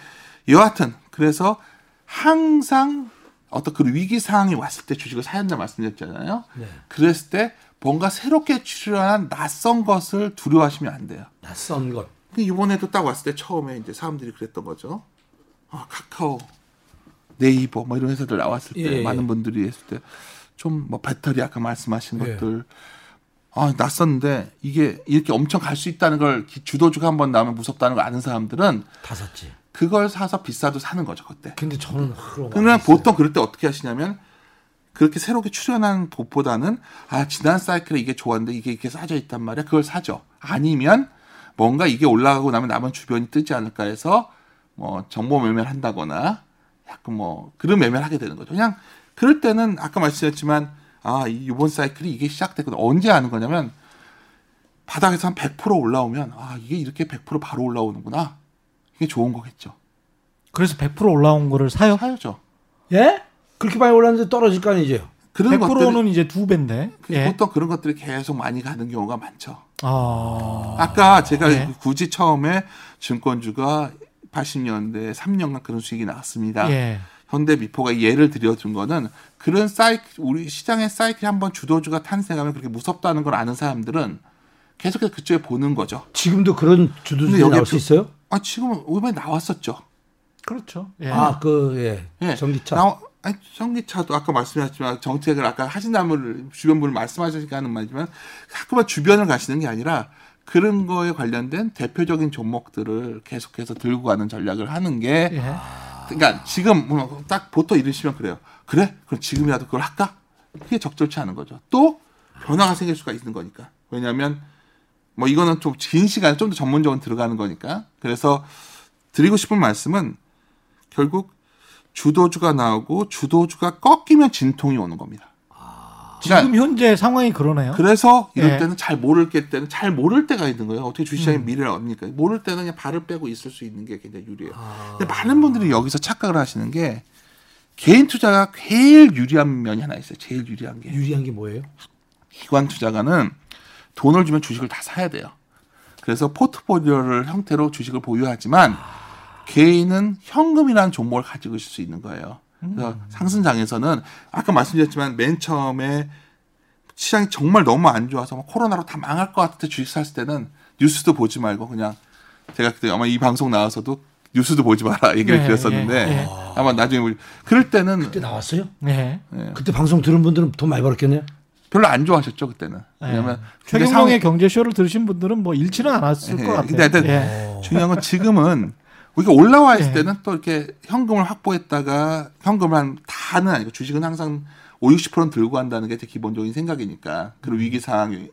여하튼 그래서 항상 어떤 그 위기 상황이 왔을 때 주식을 사야 한다 말씀드렸잖아요. 네. 그랬을 때 뭔가 새롭게 출현한 낯선 것을 두려워하시면 안 돼요. 낯선 것. 그 이번에도 딱 왔을 때 처음에 이제 사람들이 그랬던 거죠. 아, 카카오, 네이버 뭐 이런 회사들 나왔을 때 예, 예. 많은 분들이 했을 때 좀 뭐 배터리 아까 말씀하신 예. 것들 아 낯섰는데 이게 이렇게 엄청 갈 수 있다는 걸 기- 주도주가 한번 나오면 무섭다는 걸 아는 사람들은 다 샀지. 그걸 사서 비싸도 사는 거죠 그때. 근데 저는 그런 거 그러면. 보통 그럴 때 어떻게 하시냐면 그렇게 새롭게 출연한 곳보다는 아 지난 사이클에 이게 좋았는데 이게 이렇게 싸져 있단 말이야 그걸 사죠 아니면 뭔가 이게 올라가고 나면 남은 주변이 뜨지 않을까 해서 뭐 정보 매매를 한다거나 약간 뭐 그런 매매를 하게 되는 거죠 그냥 그럴 때는 아까 말씀드렸지만 아 이- 이번 사이클이 이게 시작됐거든 언제 하는 거냐면 바닥에서 한 100% 올라오면 아 이게 이렇게 100% 바로 올라오는구나 이게 좋은 거겠죠 그래서 100% 올라온 거를 사요? 사야죠 예? 그렇게 많이 올랐는데 떨어질 거 아니죠? 그런 것들이 100%는 이제 두 배인데. 그 예. 보통 그런 것들이 계속 많이 가는 경우가 많죠. 아. 아까 제가 네. 굳이 처음에 증권주가 80년대 3년간 그런 수익이 나왔습니다. 예. 현대 미포가 예를 들어준 거는 그런 사이클 우리 시장의 사이클이 한번 주도주가 탄생하면 그렇게 무섭다는 걸 아는 사람들은 계속해서 그쪽에 보는 거죠. 지금도 그런 여기 나올 수 그- 있어요? 아 지금은 이번에 나왔었죠. 그렇죠. 예. 아, 그, 예. 예. 전기차. 나와- 아니, 전기차도 아까 말씀하셨지만 정책을 아까 하신다물 주변 분을 말씀하시니까 하는 말이지만 자꾸만 주변을 가시는 게 아니라 그런 거에 관련된 대표적인 종목들을 계속해서 들고 가는 전략을 하는 게 예. 그러니까 지금 뭐딱 보통 이러시면 그래요. 그래? 그럼 지금이라도 그걸 할까? 그게 적절치 않은 거죠. 또 변화가 생길 수가 있는 거니까. 왜냐하면 뭐 이거는 좀 긴 시간 좀더 전문적으로 들어가는 거니까. 그래서 드리고 싶은 말씀은 결국 주도주가 나오고 주도주가 꺾이면 진통이 오는 겁니다. 지금 현재 상황이 그러네요. 그래서 이럴 예. 때는 잘 모를 게 때는 잘 모를 때가 있는 거예요. 어떻게 주식시장의 음. 미래를 압니까? 모를 때는 그냥 발을 빼고 있을 수 있는 게 굉장히 유리해요. 근데 많은 분들이 여기서 착각을 하시는 게 개인 투자가 제일 유리한 면이 하나 있어요. 제일 유리한 게 유리한 게 뭐예요? 기관 투자가는 돈을 주면 주식을 다 사야 돼요. 그래서 포트폴리오를 형태로 주식을 보유하지만 개인은 현금이라는 종목을 가지고 있을 수 있는 거예요. 그래서 상승장에서는 아까 말씀드렸지만 맨 처음에 시장이 정말 너무 안 좋아서 막 코로나로 다 망할 것 같을 때 주식 샀을 때는 뉴스도 보지 말고 그냥 제가 그때 아마 이 방송 나와서도 뉴스도 보지 마라 <laughs> 얘기를 예, 드렸었는데 예, 예. 아마 나중에 우리 그럴 때는 그때 나왔어요? 예. 예, 그때 방송 들은 분들은 돈 많이 벌었겠네요? 별로 안 좋아하셨죠 그때는 예. 왜냐면 최경영의 경제 쇼를 들으신 분들은 뭐 잃지는 않았을 예, 것 같아요. 근데 하여튼 예. 중요한 건 지금은 이게 올라와 있을 예. 때는 또 이렇게 현금을 확보했다가 현금을 한 다는 아니고 주식은 항상 5, 60%는 들고 간다는 게 제 기본적인 생각이니까 그런 위기 상황이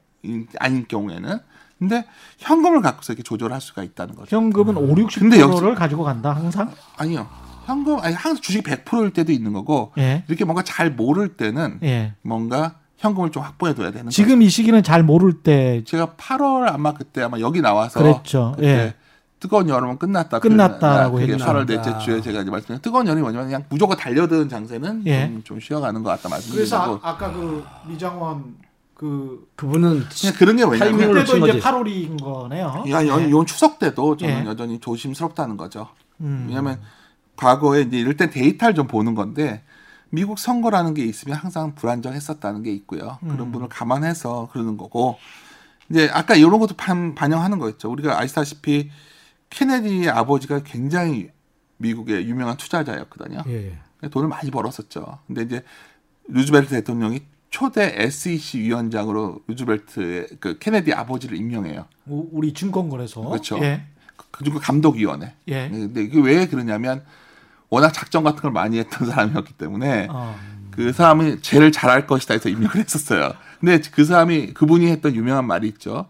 아닌 경우에는 근데 현금을 갖고서 이렇게 조절할 수가 있다는 거죠. 현금은 5, 60%를 근데 여기서- 가지고 간다 항상. 아니요. 현금 아니 항상 주식 100%일 때도 있는 거고 예. 이렇게 뭔가 잘 모를 때는 예. 뭔가 현금을 좀 확보해 둬야 되는 거죠. 지금 이 시기는 잘 모를 때 제가 8월 아마 그때 아마 여기 나와서 그랬죠. 그때 예. 뜨거운 여름은 끝났다. 끝났다라고 그게 했죠. 8월 넷째 주에 제가 이제 말씀드린 뜨거운 여름이 뭐냐면 그냥 무조건 달려드는 장세는 예. 좀, 좀 쉬어가는 것 같다 말씀드리고 그래서 아, 까그 미장원 그 그분은 그냥 그런 게 타이밍을 그때도 이제 거지. 8월인 거네요. 야, 연, 요 추석 때도 저는 예. 여전히 조심스럽다는 거죠. 음. 왜냐하면 과거에 이제 이럴 때 데이터를 좀 보는 건데 미국 선거라는 게 있으면 항상 불안정했었다는 게 있고요. 음. 그런 분을 감안해서 그러는 거고 이제 아까 이런 것도 반, 반영하는 거였죠. 우리가 아시다시피 케네디의 아버지가 굉장히 미국의 유명한 투자자였거든요. 예, 예. 돈을 많이 벌었었죠. 근데 이제 루즈벨트 대통령이 초대 SEC 위원장으로 루즈벨트의 그 케네디 아버지를 임명해요. 우- 우리 증권거래소. 그렇죠. 예. 그리고 감독위원회. 예. 근데 이게 왜 그러냐면 워낙 작전 같은 걸 많이 했던 사람이었기 때문에 어. 그 사람이 제일 잘할 것이다 해서 임명을 했었어요. 근데 그 사람이 그분이 했던 유명한 말이 있죠.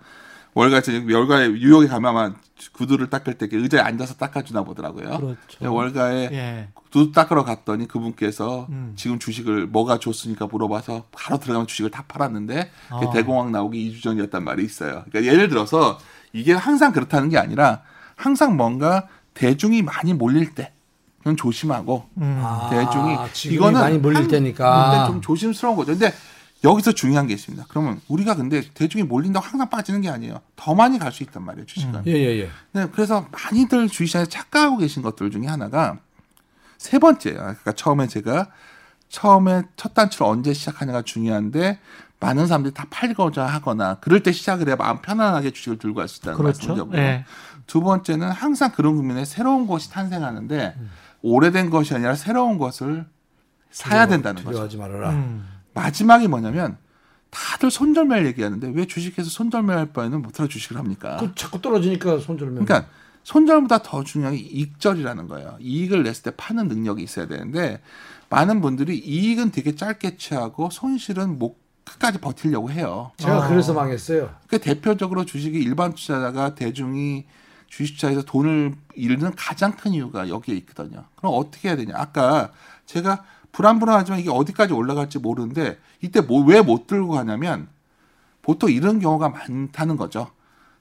월가 월가에 뉴욕에 가면 아마 구두를 닦을 때 이렇게 의자에 앉아서 닦아주나 보더라고요. 그렇죠. 월가에 예. 구두 닦으러 갔더니 그분께서 음. 지금 주식을 뭐가 좋습니까 물어봐서 바로 들어가면 주식을 다 팔았는데 그게 아. 대공황 나오기 2주 전이었단 말이 있어요. 그러니까 예를 들어서 이게 항상 그렇다는 게 아니라 항상 뭔가 대중이 많이 몰릴 때 그건 조심하고 음. 아, 대중이 지금이 이거는 많이 몰릴 한- 때니까. 근데 좀 조심스러운 거죠. 근데 여기서 중요한 게 있습니다. 그러면 우리가 근데 대중이 몰린다고 항상 빠지는 게 아니에요. 더 많이 갈 수 있단 말이에요, 주식은. 예, 예, 예. 네, 그래서 많이들 주식시장에 착각하고 계신 것들 중에 하나가 세 번째예요. 그러니까 처음에 제가 처음에 첫 단추를 언제 시작하냐가 중요한데 많은 사람들이 다 팔고자 하거나 그럴 때 시작을 해야 마음 편안하게 주식을 들고 갈 수 있다는 그렇죠. 말씀이죠. 예. 두 번째는 항상 그런 국면에 새로운 것이 탄생하는데 오래된 것이 아니라 새로운 것을 사야 된다는 거죠. 두려워하지 말아라. 음. 마지막이 뭐냐면 다들 손절매를 얘기하는데 왜 주식에서 손절매할 바에는 못하러 주식을 합니까? 그 자꾸 떨어지니까 손절면. 그러니까 손절보다 더 중요한 게 이익절이라는 거예요. 이익을 냈을 때 파는 능력이 있어야 되는데 많은 분들이 이익은 되게 짧게 취하고 손실은 목 끝까지 버티려고 해요. 제가 아. 그래서 망했어요. 그 대표적으로 주식이 일반 투자자가 대중이 주식 투자에서 돈을 잃는 가장 큰 이유가 여기에 있거든요. 그럼 어떻게 해야 되냐? 아까 제가 불안불안하지만 이게 어디까지 올라갈지 모르는데 이때 뭐 왜 못 들고 가냐면 보통 이런 경우가 많다는 거죠.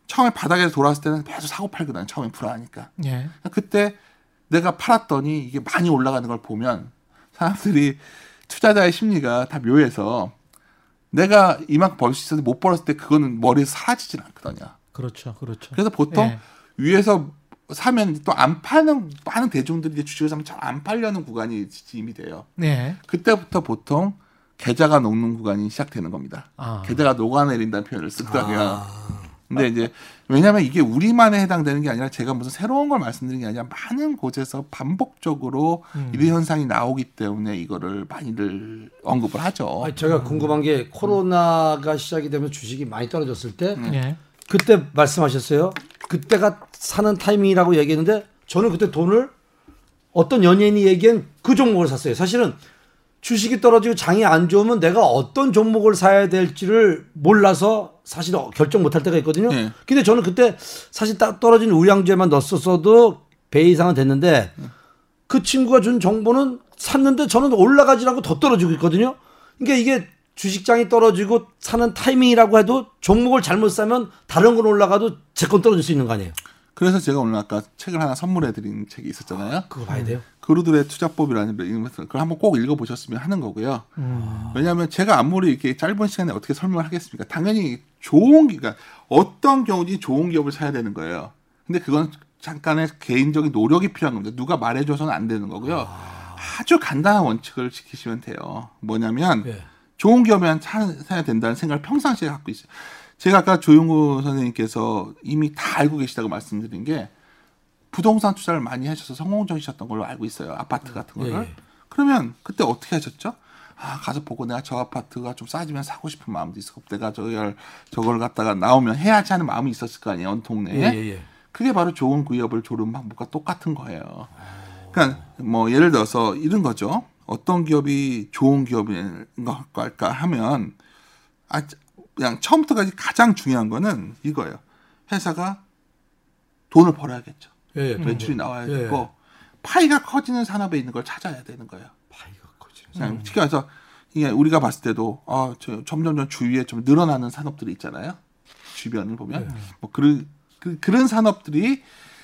처음에 바닥에서 돌아왔을 때는 계속 사고 팔거든요. 처음에 불안하니까. 예. 그때 내가 팔았더니 이게 많이 올라가는 걸 보면 사람들이 투자자의 심리가 다 묘해서 내가 이만큼 벌 수 있었는데 못 벌었을 때 그거는 머리에서 사라지질 않거든요. 그렇죠. 그렇죠. 그래서 보통 예. 위에서 사면 또 안 파는 많은 대중들이 이제 주식을 사면 잘 안 팔려는 구간이 이미 돼요. 네. 그때부터 보통 계좌가 녹는 구간이 시작되는 겁니다. 아. 계좌가 녹아내린다는 표현을 쓰더라고요. 아. 근데 이제 왜냐하면 이게 우리만에 해당되는 게 아니라 제가 무슨 새로운 걸 말씀드리는 게 아니라 많은 곳에서 반복적으로 음. 이런 현상이 나오기 때문에 이거를 많이들 언급을 하죠. 아니, 제가 궁금한 게 코로나가 시작이 되면 주식이 많이 떨어졌을 때 예. 그때 말씀하셨어요. 그때가 사는 타이밍이라고 얘기했는데 저는 그때 돈을 어떤 연예인이 얘기한 그 종목을 샀어요. 사실은 주식이 떨어지고 장이 안 좋으면 내가 어떤 종목을 사야 될지를 몰라서 사실 결정 못할 때가 있거든요. 네. 근데 저는 그때 사실 딱 떨어진 우량주에만 넣었어도 배 이상은 됐는데 그 친구가 준 정보는 샀는데 저는 올라가지 않고 더 떨어지고 있거든요. 그러니까 이게 주식장이 떨어지고 사는 타이밍이라고 해도 종목을 잘못 사면 다른 건 올라가도 제 건 떨어질 수 있는 거 아니에요. 그래서 제가 오늘 아까 책을 하나 선물해 드린 책이 있었잖아요. 그거 봐야 돼요. 그루들의 투자법이라는 그걸 한번 꼭 읽어보셨으면 하는 거고요. 왜냐하면 제가 아무리 이렇게 짧은 시간에 어떻게 설명을 하겠습니까? 당연히 좋은 기, 그러니까 어떤 경우든지 좋은 기업을 사야 되는 거예요. 근데 그건 잠깐의 개인적인 노력이 필요한 겁니다. 누가 말해줘서는 안 되는 거고요. 아 주 간단한 원칙을 지키시면 돼요. 뭐냐면 예. 좋은 기업에만 사, 사야 된다는 생각을 평상시에 갖고 있어요. 제가 아까 조용구 선생님께서 이미 다 알고 계시다고 말씀드린 게 부동산 투자를 많이 하셔서 성공적이셨던 걸로 알고 있어요. 아파트 같은 거를. 예, 예. 그러면 그때 어떻게 하셨죠? 아, 가서 보고 내가 저 아파트가 좀 싸지면 사고 싶은 마음도 있었고 내가 저걸 저걸 갖다가 나오면 해야지 하는 마음이 있었을 거 아니에요. 어느 동네에. 예, 예, 예. 그게 바로 좋은 기업을 조르는 방법과 똑같은 거예요. 그러니까 뭐 예를 들어서 이런 거죠. 어떤 기업이 좋은 기업인 걸까 하면 아 그냥 처음부터까지 가장 중요한 거는 이거예요. 회사가 돈을 벌어야겠죠. 예, 매출이 나와야 예. 되고 파이가 커지는 산업에 있는 걸 찾아야 되는 거예요. 파이가 커지는. 그냥 쉽게 말해서 이게 우리가 봤을 때도 아, 저 점점점 주위에 좀 늘어나는 산업들이 있잖아요. 주변을 보면 뭐 그런 그, 그런 산업들이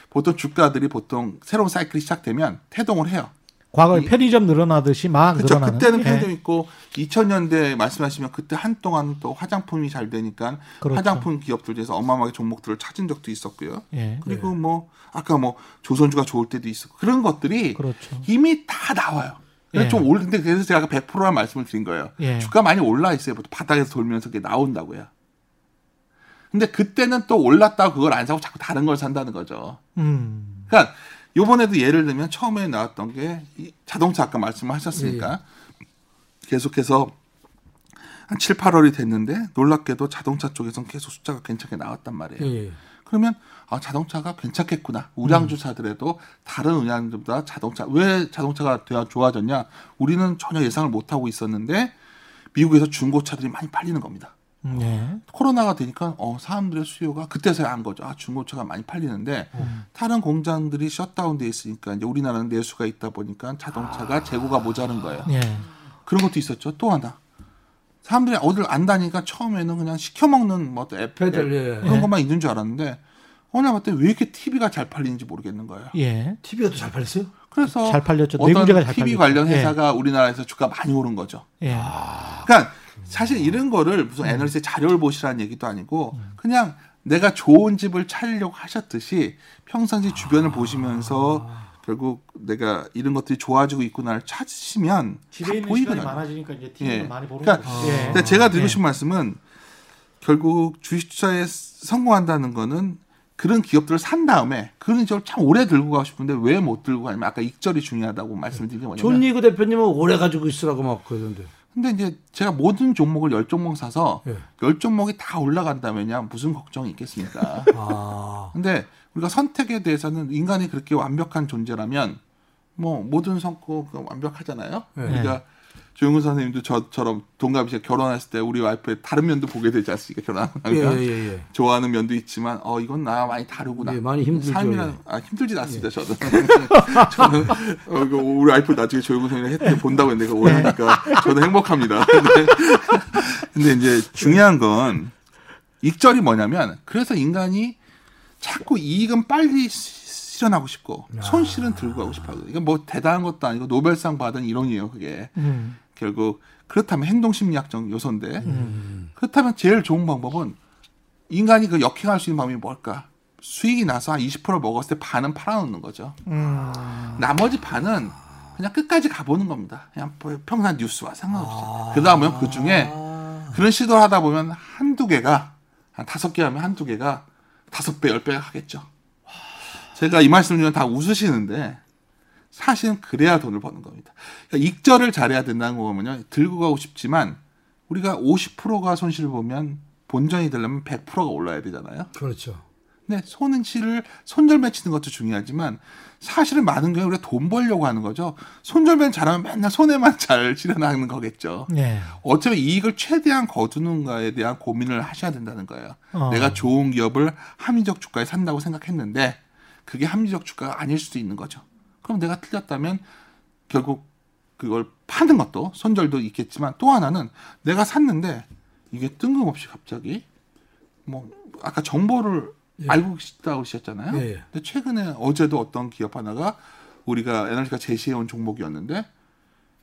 보통 주가들이 보통 새로운 사이클이 시작되면 태동을 해요. 과거에 이- 편의점 늘어나듯이 막 그렇죠. 늘어나는. 그때는 예. 편의점 있고 2000년대 말씀하시면 그때 한동안 또 화장품이 잘 되니까 그렇죠. 화장품 기업들 중에서 어마어마하게 종목들을 찾은 적도 있었고요. 예. 그리고 뭐 아까 뭐 조선주가 좋을 때도 있었고 그런 것들이 그렇죠. 이미 다 나와요. 예. 좀 올는데 그래서 제가 아까 100%란 말씀을 드린 거예요. 예. 주가 많이 올라 있어요. 보통 바닥에서 돌면서 그게 나온다고요. 근데 그때는 또 올랐다고 그걸 안 사고 자꾸 다른 걸 산다는 거죠. 음. 그러니까 요번에도 예를 들면 처음에 나왔던 게이 자동차 아까 말씀하셨으니까 계속해서 한 7, 8월이 됐는데 놀랍게도 자동차 쪽에서는 계속 숫자가 괜찮게 나왔단 말이에요. 예. 그러면 아 자동차가 괜찮겠구나. 우량주 사더라도 다른 우량주보다 자동차 왜 자동차가 되- 좋아졌냐? 우리는 전혀 예상을 못 하고 있었는데 미국에서 중고차들이 많이 팔리는 겁니다. 음, 예. 코로나가 되니까 어 사람들의 수요가 그때서야 안 거죠. 아 중고차가 많이 팔리는데 다른 공장들이 셧다운돼 있으니까 이제 우리나라는 내수가 있다 보니까 자동차가 재고가 모자른 거예요. 예. 그런 것도 있었죠. 또 하나 사람들이 어딜 안 다니까 처음에는 그냥 시켜 먹는 뭐 앱, 배달, 앱 예. 그런 것만 있는 줄 알았는데 어느 날 봤더니 왜 이렇게 TV가 잘 팔리는지 모르겠는 거예요. 예. TV가 또 잘 팔렸어요? 그래서 잘 팔렸죠. 어떤 TV 팔렸죠. 관련 예. 회사가 우리나라에서 주가 많이 오른 거죠. 예. 그러니까 사실 이런 거를 무슨 음. 애널리스트 자료를 보시라는 얘기도 아니고 그냥 내가 좋은 집을 찾으려고 하셨듯이 평상시 아. 주변을 보시면서 결국 내가 이런 것들이 좋아지고 있구나를 찾으시면 집에 다 있는 보이거든요. 시간이 많아지니까 이제 TV는 예. 많이 보는 그러니까 거죠. 예. 제가 드리고 예. 싶은 말씀은 결국 주식 투자에 성공한다는 거는 그런 기업들을 산 다음에 그런 기업을 참 오래 들고 가고 싶은데 왜 못 들고 가냐면 아까 익절이 중요하다고 말씀드린 게 뭐냐면 존 리 그 대표님은 오래 가지고 있으라고 막 그러던데. 근데 이제 제가 모든 종목을 열 종목 사서 예. 열 종목이 다 올라간다면야 무슨 걱정이 있겠습니까? 아. <laughs> 근데 우리가 선택에 대해서는 인간이 그렇게 완벽한 존재라면 뭐 모든 선거가 완벽하잖아요. 네. 우리가 조영근 선생님도 저처럼 동갑이시가 결혼했을 때 우리 와이프의 다른 면도 보게 되지 않습니까? 예, 결혼하면 예, 예. 좋아하는 면도 있지만 어 이건 나 많이 다르구나. 예, 많이 힘들죠, 삶이란 예. 아 힘들진 않습니다. 저는 <laughs> 저는 어, 이거 우리 와이프 나중에 조영근 선생님 했을 때 본다고 했는데 그거 오니까 저는 행복합니다. 근데, <laughs> 근데 이제 중요한 건 익절이 뭐냐면 그래서 인간이 자꾸 이익은 빨리 시- 실현하고 싶고 손실은 들고 가고 싶어요. 이건 뭐 대단한 것도 아니고 노벨상 받은 이론이에요. 그게 음. 결국 그렇다면 행동 심리학적 요소인데 그렇다면 제일 좋은 방법은 인간이 그 역행할 수 있는 방법이 뭘까? 수익이 나서 한 20% 먹었을 때 반은 팔아놓는 거죠. 음. 나머지 반은 그냥 끝까지 가보는 겁니다. 그냥 평상 뉴스와 상관없이. 그 다음에 그 중에 그런 시도를 하다 보면 한두 개가, 한 다섯 개 하면 한두 개가 다섯 배, 열 배가 하겠죠. 제가 이 말씀 드리면 다 웃으시는데 사실은 그래야 돈을 버는 겁니다. 그러니까 익절을 잘해야 된다는 거면요. 들고 가고 싶지만 우리가 50%가 손실을 보면 본전이 되려면 100%가 올라야 되잖아요. 그렇죠. 근데 손실을 손절 맺히는 것도 중요하지만 사실은 많은 경우 우리가 돈 벌려고 하는 거죠. 손절만 잘하면 맨날 손해만 <laughs> 잘 실현하는 거겠죠. 예. 어차피 이익을 최대한 거두는가에 대한 고민을 하셔야 된다는 거예요. 어. 내가 좋은 기업을 합리적 주가에 산다고 생각했는데 그게 합리적 주가가 아닐 수도 있는 거죠. 그럼 내가 틀렸다면 결국 그걸 파는 것도 손절도 있겠지만 또 하나는 내가 샀는데 이게 뜬금없이 갑자기 뭐 아까 정보를 알고 싶다고 하셨잖아요. 예, 예. 근데 최근에 어제도 어떤 기업 하나가 우리가 에너지가 제시해온 종목이었는데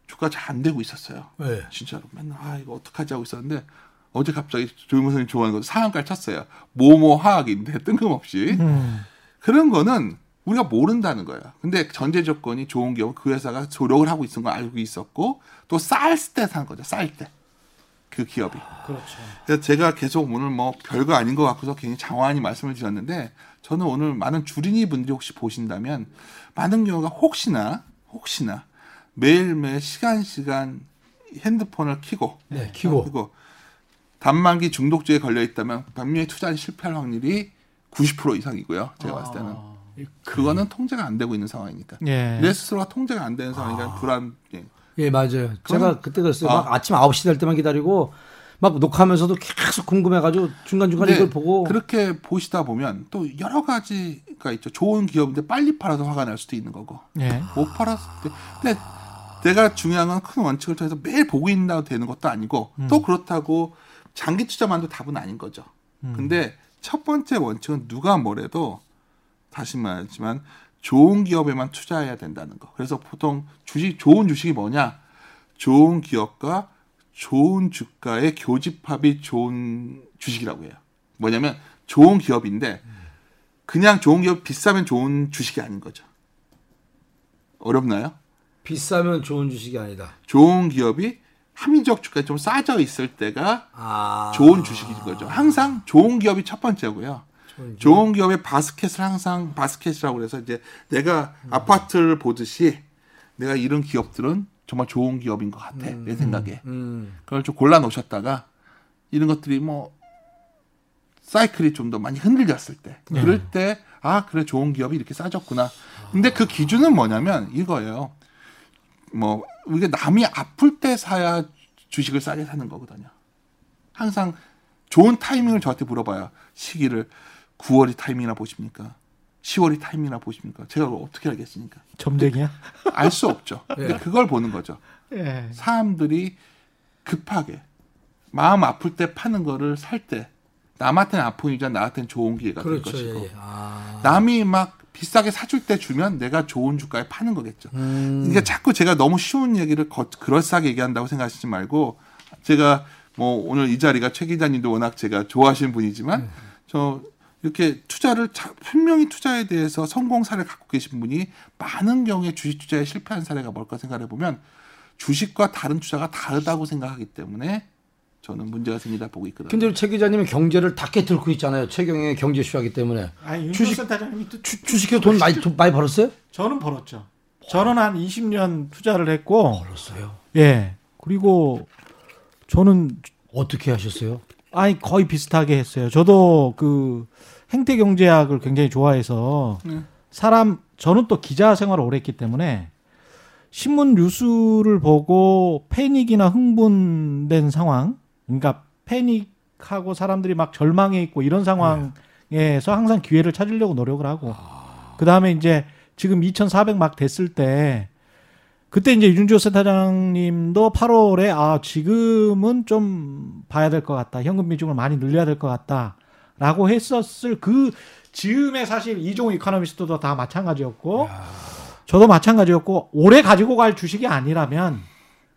주가 잘 안 되고 있었어요. 예. 진짜로 맨날 아 이거 어떡하지 하고 있었는데 어제 갑자기 조용근 선생님 좋아하는 거 상한가를 쳤어요. 뭐뭐 화학인데 <laughs> 뜬금없이 음. 그런 거는 우리가 모른다는 거예요. 근데 전제 조건이 좋은 경우 그 회사가 조력을 하고 있는 걸 알고 있었고 또 쌀 때 산 거죠. 쌀 때. 그 기업이. 그렇죠. 그래서 제가 계속 오늘 뭐 별거 아닌 것 같고서 괜히 장황히 말씀을 드렸는데 저는 오늘 많은 주린이 분들이 혹시 보신다면 많은 경우가 혹시나 혹시나 매일매일 시간 시간 핸드폰을 켜고 네, 켜고. 그리고 단만기 중독주에 걸려 있다면 분명히 투자에 실패할 확률이 90% 이상이고요. 제가 봤을 때는 아, 그거는 통제가 안 되고 있는 상황이니까 예. 내 스스로가 통제가 안 되는 상황이니까 불안. 예. 예, 맞아요. 제가 그때 그랬어요. 아. 막 아침 9시 될 때만 기다리고 막 녹화하면서도 계속 궁금해가지고 중간 중간에 근데 이걸 보고 그렇게 보시다 보면 또 여러 가지가 있죠. 좋은 기업인데 빨리 팔아서 화가 날 수도 있는 거고 예. 못 팔았을 때. 근데 내가 중요한 건 큰 원칙을 통해서 매일 보고 있다고 되는 것도 아니고 또 그렇다고 장기 투자만도 답은 아닌 거죠. 근데 첫 번째 원칙은 누가 뭐래도 다시 말하지만 좋은 기업에만 투자해야 된다는 거. 그래서 보통 주식 좋은 주식이 뭐냐? 좋은 기업과 좋은 주가의 교집합이 좋은 주식이라고 해요. 뭐냐면 좋은 기업인데 그냥 좋은 기업 비싸면 좋은 주식이 아닌 거죠. 어렵나요? 비싸면 좋은 주식이 아니다. 좋은 기업이 합리적 주가에 좀 싸져 있을 때가 아. 좋은 주식인 거죠. 항상 좋은 기업이 첫 번째고요. 좋은 기업의 바스켓을 항상 바스켓이라고 그래서 이제 내가 아파트를 보듯이 내가 이런 기업들은 정말 좋은 기업인 것 같아 내 생각에. 음. 그걸 좀 골라 놓으셨다가 이런 것들이 뭐 사이클이 좀 더 많이 흔들렸을 때. 그럴 때 아 그래 좋은 기업이 이렇게 싸졌구나. 근데 그 기준은 뭐냐면 이거예요. 뭐 이게 남이 아플 때 사야 주식을 싸게 사는 거거든요. 항상 좋은 타이밍을 저한테 물어봐요. 시기를 9월이 타이밍이나 보십니까 10월이 타이밍이나 보십니까 제가 어떻게 알겠습니까 점쟁이야? 알 수 없죠 <laughs> 근데 예. 그걸 보는 거죠 예. 사람들이 급하게 마음 아플 때 파는 거를 살 때 남한테는 아픔이자 나한테는 좋은 기회가 될 그렇죠. 것이고 예, 예. 아. 남이 막 비싸게 사줄 때 주면 내가 좋은 주가에 파는 거겠죠. 음. 그러니까 자꾸 제가 너무 쉬운 얘기를 거, 그럴싸하게 얘기한다고 생각하시지 말고 제가 뭐 오늘 이 자리가 최 기자님도 워낙 제가 좋아하시는 분이지만 네. 저 이렇게 투자를 자- 분명히 투자에 대해서 성공 사례를 갖고 계신 분이 많은 경우에 주식 투자에 실패한 사례가 뭘까 생각해 보면 주식과 다른 투자가 다르다고 생각하기 때문에 저는 문제가 생기다 보고 있거든요. 근데 최 기자님은 경제를 다 깨뚫고 있잖아요. 최경영의 경제 쇼하기 때문에. 아니 주식- 센터장님이 또 주, 주식해서 돈 많이 돈 많이 벌었어요? 저는 벌었죠. 저는 한 20년 투자를 했고 벌었어요. 예. 그리고 저는 어떻게 하셨어요? 아니 거의 비슷하게 했어요. 저도 그 행태 경제학을 굉장히 좋아해서 네. 사람 저는 또 기자 생활을 오래 했기 때문에 신문 뉴스를 보고 패닉이나 흥분된 상황, 그러니까 패닉하고 사람들이 막 절망해 있고 이런 상황에서 항상 기회를 찾으려고 노력을 하고. 그 다음에 이제 지금 2,400 막 됐을 때 그때 이제 유준조 센터장님도 8월에 아 지금은 좀 봐야 될 것 같다. 현금 비중을 많이 늘려야 될 것 같다 라고 했었을 그 즈음에 사실 이종 이코노미스트도 다 마찬가지였고 저도 마찬가지였고 오래 가지고 갈 주식이 아니라면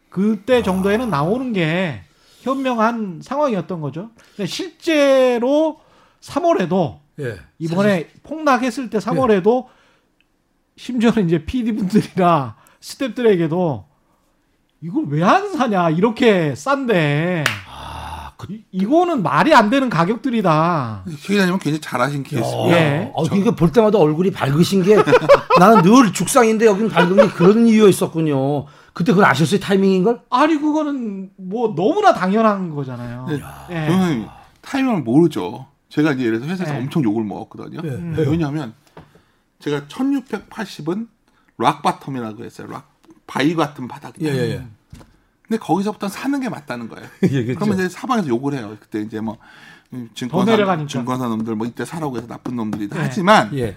그때 정도에는 나오는 게 현명한 상황이었던 거죠. 실제로 3월에도 예. 이번에 폭락했을 때 3월에도 심지어는 이제 PD 분들이나 스탭들에게도 이걸 왜 안 사냐? 이렇게 싼데 이- 이거는 말이 안 되는 가격들이다. 최 기자님은 굉장히 잘하신 케이스고요. 예. 어, 그러니까 볼 때마다 얼굴이 밝으신 게 <laughs> 나는 늘 죽상인데 여기는 밝은 게 그런 이유가 있었군요. 그때 그걸 아셨어요? 타이밍인 걸? 아니 그거는 뭐 너무나 당연한 거잖아요. 네. 예. 저는 타이밍을 모르죠. 제가 이제 예를 들어서 회사에서 네. 엄청 욕을 먹었거든요. 네. 왜냐하면 제가 1680은 rock bottom이라고 했어요. rock 바위 같은 바닥이다. 예, 예, 예. 근데 거기서부터 사는 게 맞다는 거예요. <laughs> 예, 그렇죠. 그러면 이제 사방에서 욕을 해요. 그때 이제 뭐 증권사 내려가니까. 증권사 놈들 뭐 이때 사라고 해서 나쁜 놈들이다. 네. 하지만 예.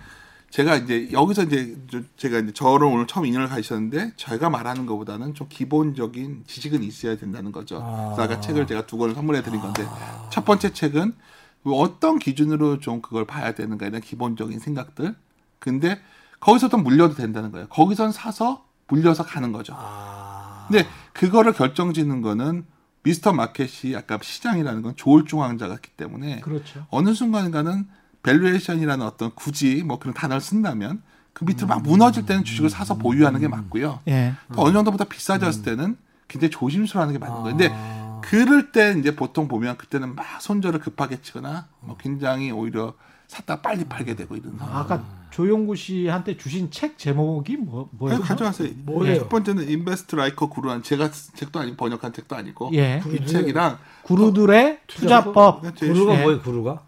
제가 이제 여기서 이제 저- 제가 이제 저를 오늘 처음 인연을 가지셨는데 제가 말하는 것보다는 좀 기본적인 지식은 있어야 된다는 거죠. 아. 그래서 아까 책을 제가 두 권을 선물해 드린 건데 첫 번째 책은 어떤 기준으로 좀 그걸 봐야 되는가에 대한 기본적인 생각들. 근데 거기서도 물려도 된다는 거예요. 거기선 사서 물려서 가는 거죠. 아. 근데 그거를 결정짓는 거는 미스터 마켓이 아까 시장이라는 건 조울중앙자 같기 때문에 그렇죠. 어느 순간인가는 valuation이라는 어떤 굳이 뭐 그런 단어를 쓴다면 그 밑으로 막 무너질 때는 주식을 사서 보유하는 게 맞고요. 예. 또 어느 정도보다 비싸졌을 때는 굉장히 조심스러워하는 게 맞는 거예요. 근데 그럴 때 이제 보통 보면 그때는 막 손절을 급하게 치거나 뭐 굉장히 오히려 샀다 빨리 팔게 되고 이런 상황. 아까 조용구 씨한테 주신 책 제목이 뭐 뭐예요? 아니, 가져왔어요. 뭐예요? 첫 번째는 Invest Like a Guru란 제가 쓴 책도 아니고 번역한 책도 아니고 예. 이 책이랑 구루들의 투자법. 그게 제 구루가 예. 뭐예요? 구루가?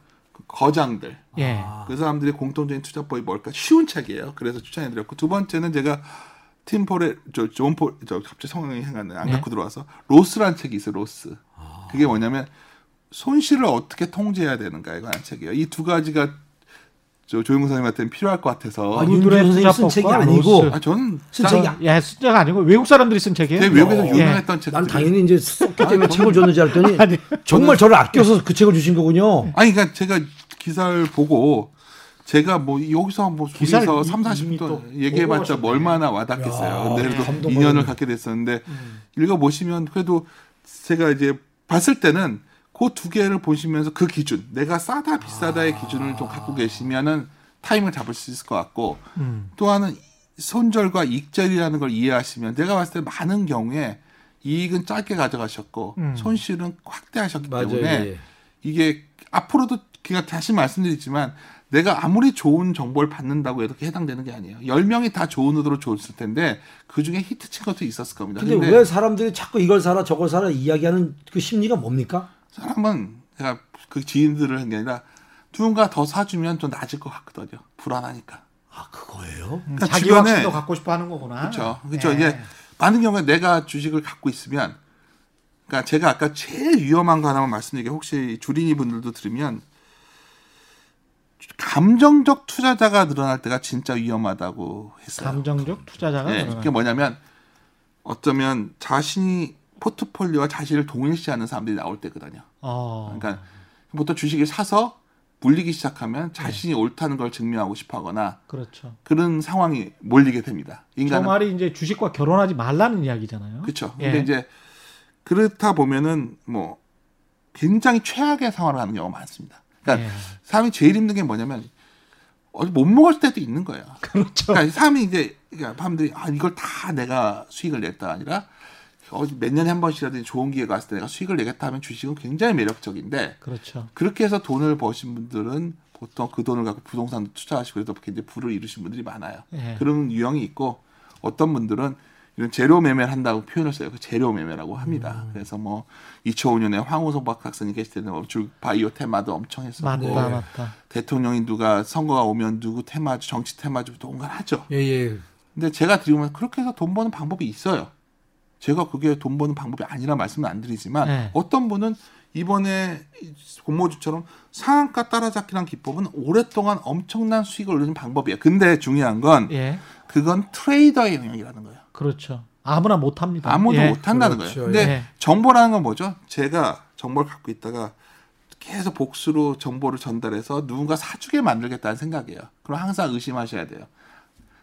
거장들 예. 그 사람들의 공통적인 투자법이 뭘까 쉬운 책이에요. 그래서 추천해드렸고 두 번째는 제가 팀 폴의 저존폴저 갑자기 성형이 생각나네 안 네. 갖고 들어와서 로스라는 책이 있어 요. 로스 그게 뭐냐면 손실을 어떻게 통제해야 되는가에 관한 책이에요. 이 두 가지가 저 조용근 선생님한테는 필요할 것 같아서 아, 이 윤두래 선생님 쓴 책이 아니고. 아, 저는 쓴딱 책이 예, 숫자가 아니고 외국 사람들이 쓴 책이에요. 제 외국에서 예. 유명했던 책들. 난 당연히 이제 썼기 때문에 책을 줬는지 알았더니 <laughs> 아니, 정말 저를 아껴서 그 책을 주신 거군요. 아니 그러니까 제가 기사를 보고 제가 뭐 여기서 뭐 이- 3, 40분 이미 또 동안 얘기해봤자 뭐 얼마나 와닿겠어요. 야, 근데 그래도. 인연을 갖게 됐었는데 읽어보시면 그래도 제가 이제 봤을 때는 그 두 개를 보시면서 그 기준 내가 싸다 비싸다의 기준을 좀 갖고 계시면은 타임을 잡을 수 있을 것 같고 음. 또 하나는 손절과 익절이라는 걸 이해하시면 내가 봤을 때 많은 경우에 이익은 짧게 가져가셨고 음. 손실은 확대하셨기 맞아요. 때문에 예. 이게 앞으로도 그냥 다시 말씀드리지만 내가 아무리 좋은 정보를 받는다고 해도 해당되는 게 아니에요. 10명이 다 좋은 의도로 줬을 텐데 그중에 히트 친 것도 있었을 겁니다. 근데 근데 왜 사람들이 자꾸 이걸 사라 저걸 사라 이야기하는 그 심리가 뭡니까? 사람은 제가 그 지인들을 한 게 아니라 누군가 더 사주면 좀 낮을 것 같거든요. 불안하니까. 아 그거예요? 음, 그러니까 자기 주변에- 확신도 갖고 싶어 하는 거구나. 그렇죠. 그렇죠. 예. 이게 많은 경우에 내가 주식을 갖고 있으면 그러니까 제가 아까 제일 위험한 거 하나만 말씀드리게 혹시 주린이 분들도 들으면 감정적 투자자가 늘어날 때가 진짜 위험하다고 했어요. 감정적 투자자가 예, 늘어나는 그게 뭐냐면 어쩌면 자신이 포트폴리오와 자신을 동일시하는 사람들이 나올 때거든요. 어. 그러니까 보통 주식을 사서 물리기 시작하면 자신이 옳다는 걸 증명하고 싶어하거나 그렇죠. 그런 상황이 몰리게 됩니다. 저 인간은 말이 이제 주식과 결혼하지 말라는 이야기잖아요. 그렇죠. 예. 근데 이제 그렇다 보면은 뭐 굉장히 최악의 상황을 하는 경우가 많습니다. 그러니까 예. 사람이 제일 힘든 게 뭐냐면 못 먹을 때도 있는 거예요. <laughs> 그렇죠. 그러니까 사람이 이제 그러니까 사람들이 아 이걸 다 내가 수익을 냈다 아니라 몇 년에 한 번씩이라도 좋은 기회가 왔을 때 내가 수익을 내겠다 하면 주식은 굉장히 매력적인데 그렇죠. 그렇게 해서 돈을 버신 분들은 보통 그 돈을 갖고 부동산 투자하시고 그래서 굉장히 부를 이루신 분들이 많아요. 예. 그런 유형이 있고 어떤 분들은 이런 재료 매매를 한다고 표현을 써요. 그 재료 매매라고 합니다. 음. 그래서 뭐 2005년에 황우석 박사님 계실 때는 뭐줄 바이오 테마도 엄청 했었고 맞다, 맞다. 대통령이 누가 선거가 오면 누구 테마주 정치 테마주 동간 하죠. 예 예. 근데 제가 드리면 그렇게 해서 돈 버는 방법이 있어요. 제가 그게 돈 버는 방법이 아니라 말씀은 안 드리지만 네. 어떤 분은 이번에 공모주처럼 상한가 따라잡기란 기법은 오랫동안 엄청난 수익을 올리는 방법이에요. 근데 중요한 건 예. 그건 트레이더의 영역이라는 거예요. 그렇죠. 아무나 못 합니다. 아무도 예. 못 한다는 그렇죠. 거예요. 근데 예. 정보라는 건 뭐죠? 제가 정보를 갖고 있다가 계속 복수로 정보를 전달해서 누군가 사주게 만들겠다는 생각이에요. 그럼 항상 의심하셔야 돼요.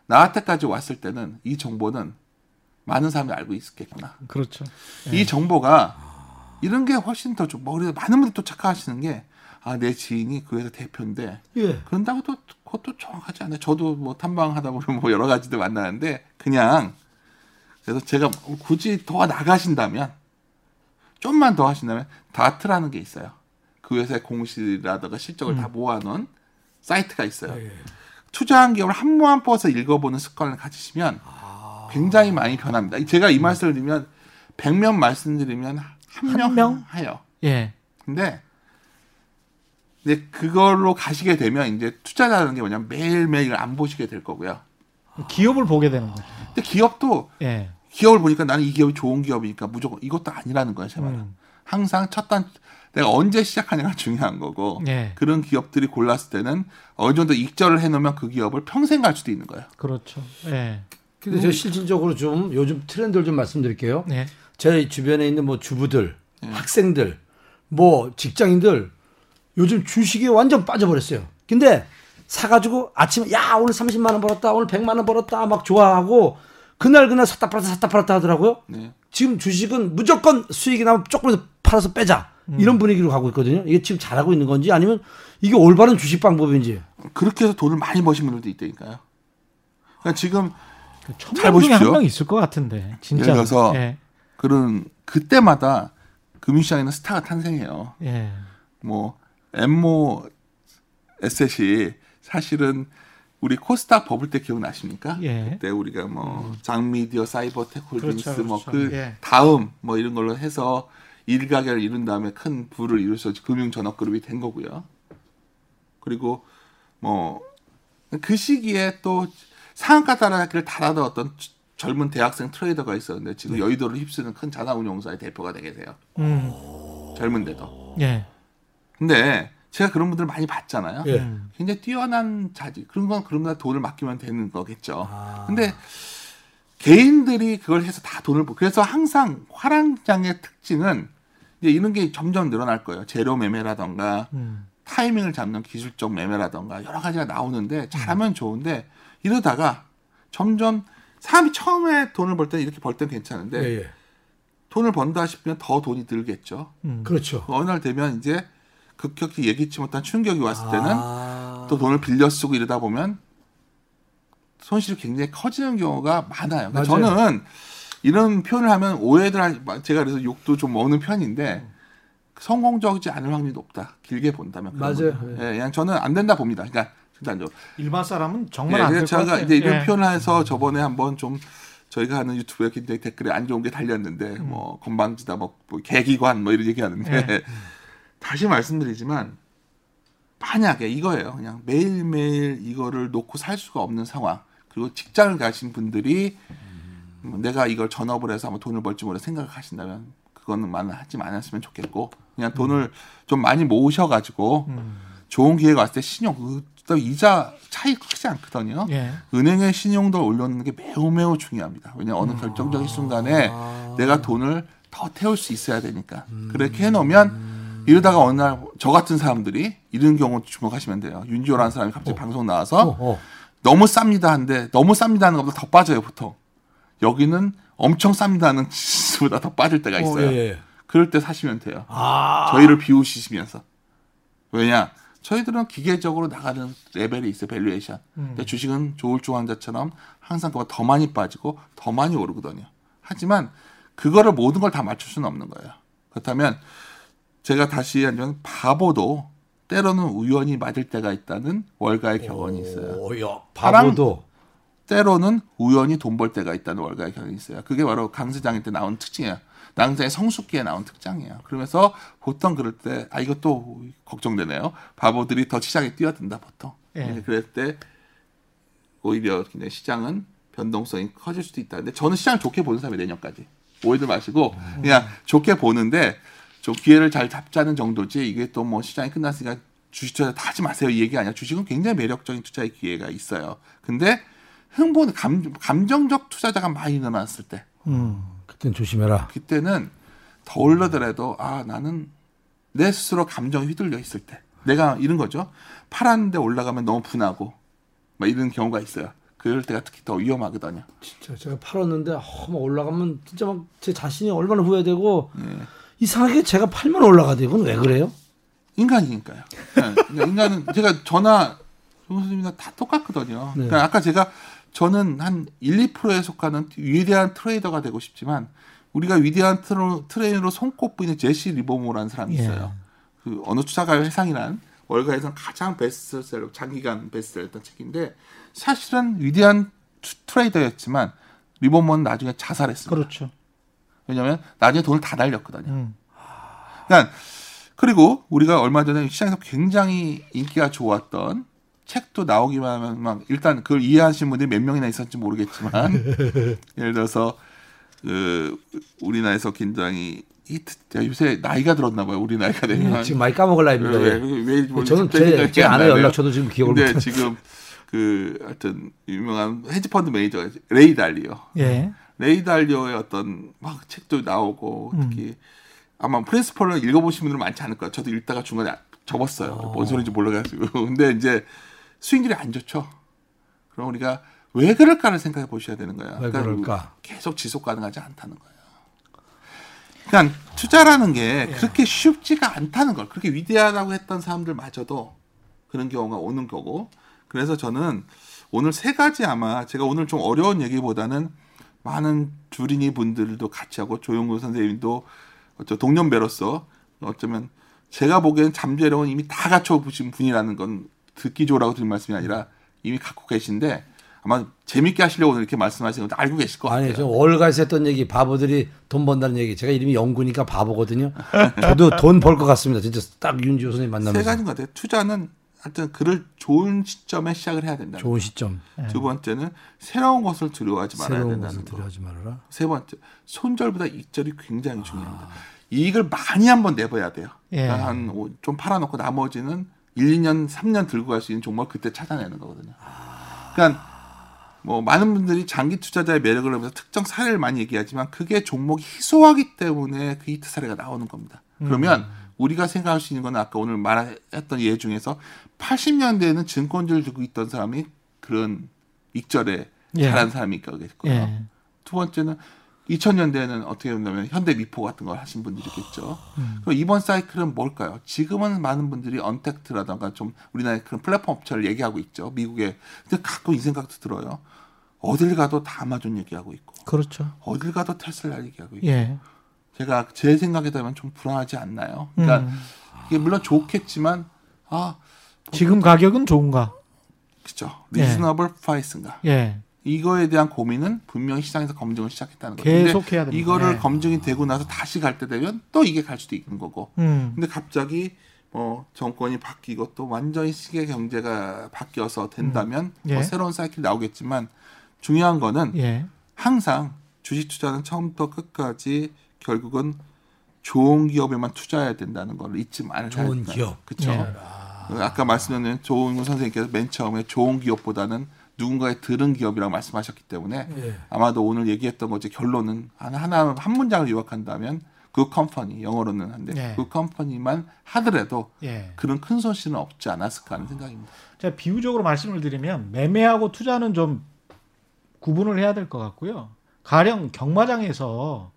나한테까지 왔을 때는 이 정보는 많은 사람이 알고 있겠구나. 그렇죠. 이 정보가 이런 게 훨씬 더 좀, 뭐, 그래서 많은 분들이 또 착각하시는 게, 아, 내 지인이 그 회사 대표인데, 예. 그런다고 또 그것도 정확하지 않아요. 저도 뭐 탐방하다 보면 뭐 여러 가지들 만나는데 그냥 그래서 제가 굳이 더 나가신다면 좀만 더 하신다면 다트라는 게 있어요. 그 회사의 공시라든가 실적을 다 모아놓은 사이트가 있어요. 투자한 기업을 한번한 번서 읽어보는 습관을 가지시면 굉장히 많이 변합니다. 제가 이 말씀을 드리면 100명 말씀드리면 한한명 명? 해요. 예. 근데 근데 그걸로 가시게 되면 이제 투자라는 게 뭐냐면 매일매일 안 보시게 될 거고요. 기업을 보게 되는 거죠. 근데 기업도 예. 기업을 보니까 나는 이 기업이 좋은 기업이니까 무조건 이것도 아니라는 거예요, 제 말은. 음. 항상 첫 단 내가 언제 시작하냐가 <laughs> 중요한 거고 예. 그런 기업들이 골랐을 때는 어느 정도 익절을 해놓으면 그 기업을 평생 갈 수도 있는 거예요. 그렇죠. 예. 근데 저 실질적으로 좀 요즘 트렌드를 좀 말씀드릴게요. 예. 제 주변에 있는 뭐 주부들, 학생들, 뭐 직장인들 요즘 주식에 완전 빠져버렸어요. 근데 사가지고 아침에 야 오늘 30만 원 벌었다, 오늘 100만 원 벌었다 막 좋아하고 그날 그날 샀다 팔았다 샀다 팔았다 하더라고요. 네. 지금 주식은 무조건 수익이 나면 조금이라도 팔아서 빼자 이런 분위기로 가고 있거든요. 이게 지금 잘하고 있는 건지 아니면 이게 올바른 주식 방법인지. 그렇게 해서 돈을 많이 버신 분들도 있다니까요. 그러니까 지금 잘 보십시오. 한명 있을 것 같은데 진짜. 예를 들어서 예. 그런 그때마다 금융시장에는 스타가 탄생해요. 예. 뭐 엠모 에셋이 사실은 우리 코스닥 버블 때 기억나십니까? 예. 그때 우리가 뭐 장미디어, 사이버텍 홀딩스 그렇죠, 뭐 그렇죠. 그 예. 다음 뭐 이런 걸로 해서 일가게를 이룬 다음에 큰 부를 이루서 금융 전업 그룹이 된 거고요. 그리고 뭐 그 시기에 또 상한가 따라하기를 달아던 어떤 젊은 대학생 트레이더가 있었는데 지금 네. 여의도를 휩쓰는 큰 자산운용사의 대표가 되게 돼요. 음. 젊은데도. 예. 근데 제가 그런 분들 많이 봤잖아요. 예. 음. 굉장히 뛰어난 자질 그런 건 그런 돈을 맡기면 되는 거겠죠. 아. 근데 개인들이 그걸 해서 다 돈을 벌. 그래서 항상 화랑장의 특징은 이제 이런 게 점점 늘어날 거예요. 재료 매매라던가 음. 타이밍을 잡는 기술적 매매라던가 여러 가지가 나오는데 잘하면 좋은데 이러다가 점점 사람이 처음에 돈을 벌 때는 이렇게 벌 때는 괜찮은데 예, 예. 돈을 번다 싶으면 더 돈이 들겠죠. 음. 그렇죠. 어느 날 되면 이제 급격히 예기치 못한 충격이 왔을 때는 아. 또 돈을 빌려 쓰고 이러다 보면 손실이 굉장히 커지는 경우가 많아요. 그러니까. 저는 이런 표현을 하면 오해들 할 제가 그래서 욕도 좀 먹는 편인데 성공적이지 않을 확률이 높다. 길게 본다면 맞아요. 거죠. 예. 예, 그냥 저는 안 된다 봅니다. 그러니까 일단적으로 일반 사람은 예, 정말 안될 그래서 것 제가 같아요. 이제 이런 예. 표현을 해서 저번에 한번 좀 저희가 하는 유튜브에 굉장히 댓글에 안 좋은 게 달렸는데 음. 뭐 건방지다 뭐, 뭐 개기관 뭐 이런 얘기하는데 예. <laughs> 다시 말씀드리지만 만약에 이거예요. 그냥 매일매일 이거를 놓고 살 수가 없는 상황. 그리고 직장을 가신 분들이 뭐 내가 이걸 전업을 해서 한번 돈을 벌지 모르 생각을 하신다면 그거는 만 하지 않았으면 좋겠고 그냥 돈을 좀 많이 모으셔 가지고 음. 좋은 기회가 왔을 때 신용 그 이자 차이 크지 않거든요. 예. 은행의 신용도를 올려놓는 게 매우 매우 중요합니다. 왜냐하면 어느 결정적인 순간에 내가 돈을 더 태울 수 있어야 되니까 그렇게 해놓으면 이러다가 어느 날 저 같은 사람들이 이런 경우 주목하시면 돼요. 윤지호라는 사람이 갑자기 방송 나와서 어, 어. 너무 쌉니다 한데 너무 쌉니다 하는 것보다 더 빠져요 보통. 여기는 엄청 쌉니다 하는 <laughs> 지수보다 더 빠질 때가 있어요. 어, 예, 예. 그럴 때 사시면 돼요. 아. 저희를 비우시면서 왜냐 저희들은 기계적으로 나가는 레벨이 있어요 valuation 근데 주식은 조울주 환자처럼 항상 그보다 더 많이 빠지고 더 많이 오르거든요. 하지만 그거를 모든 걸 다 맞출 수는 없는 거예요. 그렇다면 제가 다시 하면 바보도 때로는 우연히 맞을 때가 있다는 월가의 격언이 있어요. 오, 야, 바보도. 때로는 우연히 돈 벌 때가 있다는 월가의 경이 있어요. 그게 바로 강세장일 때 나온 특징이에 요. 강세장의 성숙기에 나온 특장이에요. 그러면서 보통 그럴 때, 아, 이것도 걱정되네요. 바보들이 더 시장에 뛰어든다, 보통. 예. 그럴 때 오히려 그냥 시장은 변동성이 커질 수도 있다. 근데 저는 시장을 좋게 보는 사람이 내년까지. 오해들 마시고, 그냥 좋게 보는데 좀 기회를 잘 잡자는 정도지 이게 또 뭐 시장이 끝났으니까 주식 투자 다 하지 마세요. 이 얘기 아니야. 주식은 굉장히 매력적인 투자의 기회가 있어요. 근데 흥분, 감, 감정적 투자자가 많이 늘어났을 때, 음. 그땐 조심해라. 그때는 더 올라더라도 아 나는 내 스스로 감정이 휘둘려 있을 때, 내가 이런 거죠. 팔았는데 올라가면 너무 분하고, 막 이런 경우가 있어요. 그럴 때가 특히 더 위험하거든요. 진짜 제가 팔았는데 어, 막 올라가면 진짜 막 제 자신이 얼마나 후회되고 예. 이상하게 제가 팔면 올라가대. 이건 왜 그래요? 인간이니까요. 네. 그러니까 인간은 제가 저나 정 선생님이나 다 똑같거든요. 네. 그러니까 아까 제가 저는 한 1, 2%에 속하는 위대한 trader가 되고 싶지만 우리가 위대한 트로, trader로 손꼽히는 제시 리버모라는 사람이 예. 있어요. 그 어느 투자가의 회상이란 월가에서 가장 베스트셀러 장기간 베스트셀러였던 책인데 사실은 위대한 투- trader였지만 리버모는 나중에 자살했습니다. 그렇죠. 왜냐하면 나중에 돈을 다 날렸거든요. 음. 그러니까 그리고 우리가 얼마 전에 시장에서 굉장히 인기가 좋았던 책도 나오기만 하면 막 일단 그걸 이해하시는 분들이 몇 명이나 있었는지 모르겠지만 <laughs> 예를 들어서 그 우리나라에서 굉장히 히트 야, 요새 나이가 들었나 봐요. 우리 나이가 되면 지금 많이 까먹을 나이입니다. 왜, 예. 왜, 왜, 왜 저는 갑자기 제, 생각이 제안 아내 나네요. 연락처도 지금 기억을 근데 못. 지금 그 하여튼 유명한 헤지펀드 매니저 레이 달리오 예. 레이 달리오의 어떤 막 책도 나오고 음. 특히 아마 Principle을 읽어보신 분들은 많지 않을 거예요. 저도 읽다가 중간에 접었어요. 뭔 소리인지 몰라가지고. <laughs> 근데 이제 수익률이 안 좋죠. 그럼 우리가 왜 그럴까를 생각해 보셔야 되는 거예요. 왜 그럴까? 계속 지속 가능하지 않다는 거예요. 그러니까 투자라는 게 그렇게 쉽지가 않다는 걸 그렇게 위대하다고 했던 사람들마저도 그런 경우가 오는 거고 그래서 저는 오늘 세 가지 아마 제가 오늘 좀 어려운 얘기보다는 많은 주린이 분들도 같이 하고 조용구 선생님도 어쩌 동년배로서 어쩌면 제가 보기에는 잠재력은 이미 다 갖춰 보신 분이라는 건 듣기 좋으라고 드린 말씀이 아니라 이미 갖고 계신데 아마 재밌게 하시려고 오늘 이렇게 말씀하시는 건 알고 계실 것 같아요. 아니, 저 월가에서 했던 얘기, 바보들이 돈 번다는 얘기. 제가 이름이 영구니까 바보거든요. 저도 돈 벌 것 같습니다. 진짜 딱 윤지호 선생님 세 만나면서. 가지인 것 같아요. 투자는 하여튼 그를 좋은 시점에 시작을 해야 된다. 좋은 시점. 두 번째는 새로운 것을 두려워하지 말아야 새로운 된다는 것을 거. 두려워하지 말아라. 세 번째 손절보다 익절이 굉장히 중요합니다. 이익을 많이 한번 내봐야 돼요. 예. 그러니까 한좀 팔아놓고 나머지는 1, 2년, 3년 들고 갈 수 있는 종목을 그때 찾아내는 거거든요. 그러니까 뭐 많은 분들이 장기 투자자의 매력을 하면서 특정 사례를 많이 얘기하지만 그게 종목이 희소하기 때문에 그 히트 사례가 나오는 겁니다. 그러면 우리가 생각할 수 있는 건 아까 오늘 말했던 예 중에서 80년대에는 증권주를 두고 있던 사람이 그런 익절에 예. 잘한 사람이 있겠고요. 예. 두 번째는 2000년대에는 어떻게 보면 현대 미포 같은 걸 하신 분들이겠죠. 그럼 이번 사이클은 뭘까요? 지금은 많은 분들이 untact라던가 좀 우리나라의 그런 플랫폼 업체를 얘기하고 있죠. 미국에. 근데 가끔 이 생각도 들어요. 어딜 가도 다 아마존 얘기하고 있고, 그렇죠. 어딜 가도 테슬라 얘기하고 있고. 예. 제가 제 생각에 따르면 좀 불안하지 않나요? 그러니까 음. 이게 물론 좋겠지만 아 지금 가격은 좋은가? 그죠. 예. reasonable price인가? 예. 이거에 대한 고민은 분명히 시장에서 검증을 시작했다는 거죠. 계속 해야 됩니다. 이거를 예. 검증이 되고 나서 다시 갈 때 되면 또 이게 갈 수도 있는 거고. 음. 근데 갑자기 뭐 정권이 바뀌고 또 완전히 시계 경제가 바뀌어서 된다면 예. 뭐 새로운 사이클이 나오겠지만 중요한 거는 예. 항상 주식 투자는 처음부터 끝까지 결국은 좋은 기업에만 투자해야 된다는 걸 잊지 말아야 좋은. 기업. 그렇죠. 예. 아까 말씀드린 조은구 선생님께서 맨 처음에 좋은 기업보다는 누군가의 들은 기업이라고 말씀하셨기 때문에 예. 아마도 오늘 얘기했던 거지 결론은 하나 하나 한 문장을 요약한다면 그 컴퍼니 영어로는 한데 예. 그 컴퍼니만 하더라도 예. 그런 큰 손실은 없지 않았을까 하는 생각입니다. 제가 비유적으로 말씀을 드리면 매매하고 투자는 좀 구분을 해야 될 것 같고요. 가령 경마장에서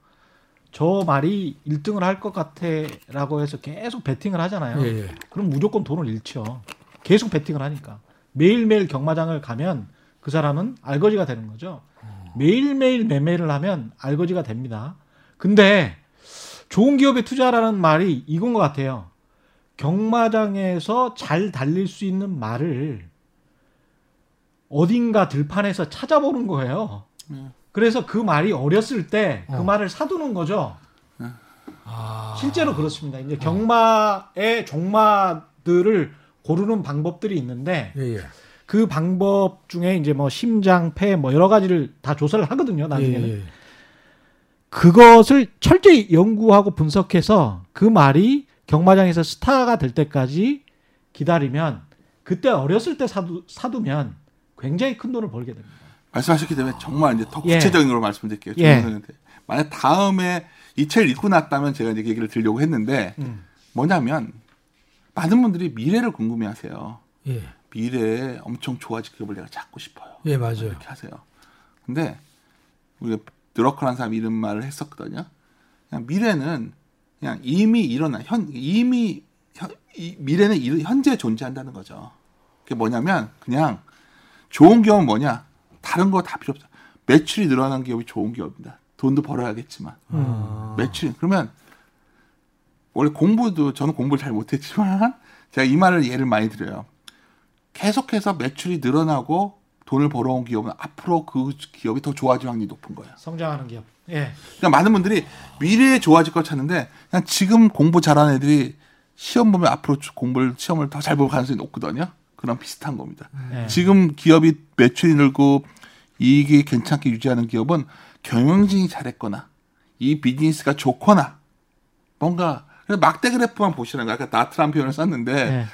저 말이 1등을 할 것 같아라고 해서 계속 베팅을 하잖아요. 예, 예. 그럼 무조건 돈을 잃죠. 계속 베팅을 하니까. 매일매일 경마장을 가면 그 사람은 알거지가 되는 거죠. 매일매일 매매를 하면 알거지가 됩니다. 근데 좋은 기업에 투자라는 말이 이건 것 같아요. 경마장에서 잘 달릴 수 있는 말을 어딘가 들판에서 찾아보는 거예요. 네. 그래서 그 말이 어렸을 때그 어. 말을 사두는 거죠. 아. 실제로 그렇습니다. 이제 경마의 종마들을 고르는 방법들이 있는데 예, 예. 그 방법 중에 이제 뭐 심장, 폐 뭐 여러 가지를 다 조사를 하거든요. 나중에는 예, 예. 그것을 철저히 연구하고 분석해서 그 말이 경마장에서 스타가 될 때까지 기다리면 그때 어렸을 때 사두, 사두면 굉장히 큰 돈을 벌게 됩니다. 말씀하셨기 때문에 정말 이제 더 예. 구체적인 걸로 말씀드릴게요. 예. 만약 다음에 이 책을 읽고 났다면 제가 이제 얘기를 드리려고 했는데 음. 뭐냐면 많은 분들이 미래를 궁금해하세요. 예. 미래에 엄청 좋아질 기업을 내가 찾고 싶어요. 예, 맞아요. 이렇게 하세요. 근데 우리가 드러커라는 사람이 이런 말을 했었거든요. 그냥 미래는 그냥 이미 일어나 현 이미 현, 이 미래는 일- 현재 존재한다는 거죠. 그게 뭐냐면 그냥 좋은 기업은 뭐냐? 다른 거 다 필요 없어. 매출이 늘어나는 기업이 좋은 기업입니다. 돈도 벌어야겠지만 아. 매출 그러면 원래 공부도 저는 공부를 잘 못했지만 <laughs> 제가 이 말을 예를 많이 드려요. 계속해서 매출이 늘어나고 돈을 벌어온 기업은 앞으로 그 기업이 더 좋아질 확률이 높은 거예요. 성장하는 기업. 예. 그러니까 많은 분들이 미래에 좋아질 걸 찾는데 그냥 지금 공부 잘하는 애들이 시험 보면 앞으로 공부를 시험을 더 잘 볼 가능성이 높거든요. 그런 비슷한 겁니다. 예. 지금 기업이 매출이 늘고 이익이 괜찮게 유지하는 기업은 경영진이 잘했거나 이 비즈니스가 좋거나 뭔가 그래서 막대 그래프만 보시는 거야. 아까 나트란 표현을 썼는데 예.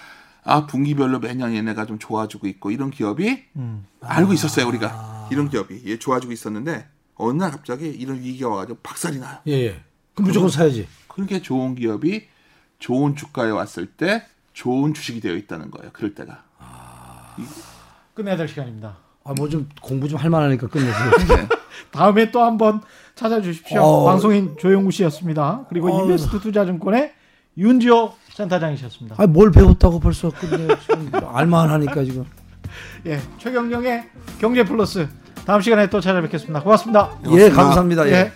아 분기별로 매년 얘네가 좀 좋아지고 있고 이런 기업이 음. 알고 있었어요 우리가 이런 기업이 얘 좋아지고 있었는데 어느 날 갑자기 이런 위기가 와가지고 박살이 나요. 예, 예. 그럼 무조건 사야지. 그렇게 좋은 기업이 좋은 주가에 왔을 때 좋은 주식이 되어 있다는 거예요. 그럴 때가. 끝내야 될 시간입니다. 아, 뭐 좀 공부 좀 할 만하니까 끝내세요. <laughs> 네. 다음에 또 한번 찾아주십시오. 어. 방송인 조영구 씨였습니다. 그리고 어. 이베스트 투자증권의 윤지호 센터장이셨습니다. 아, 뭘 배웠다고 벌써 끝내. 지금 알만하니까 지금. <laughs> 예, 최경영의 경제 플러스 다음 시간에 또 찾아뵙겠습니다. 고맙습니다. 예, 감사합니다. 예. 예.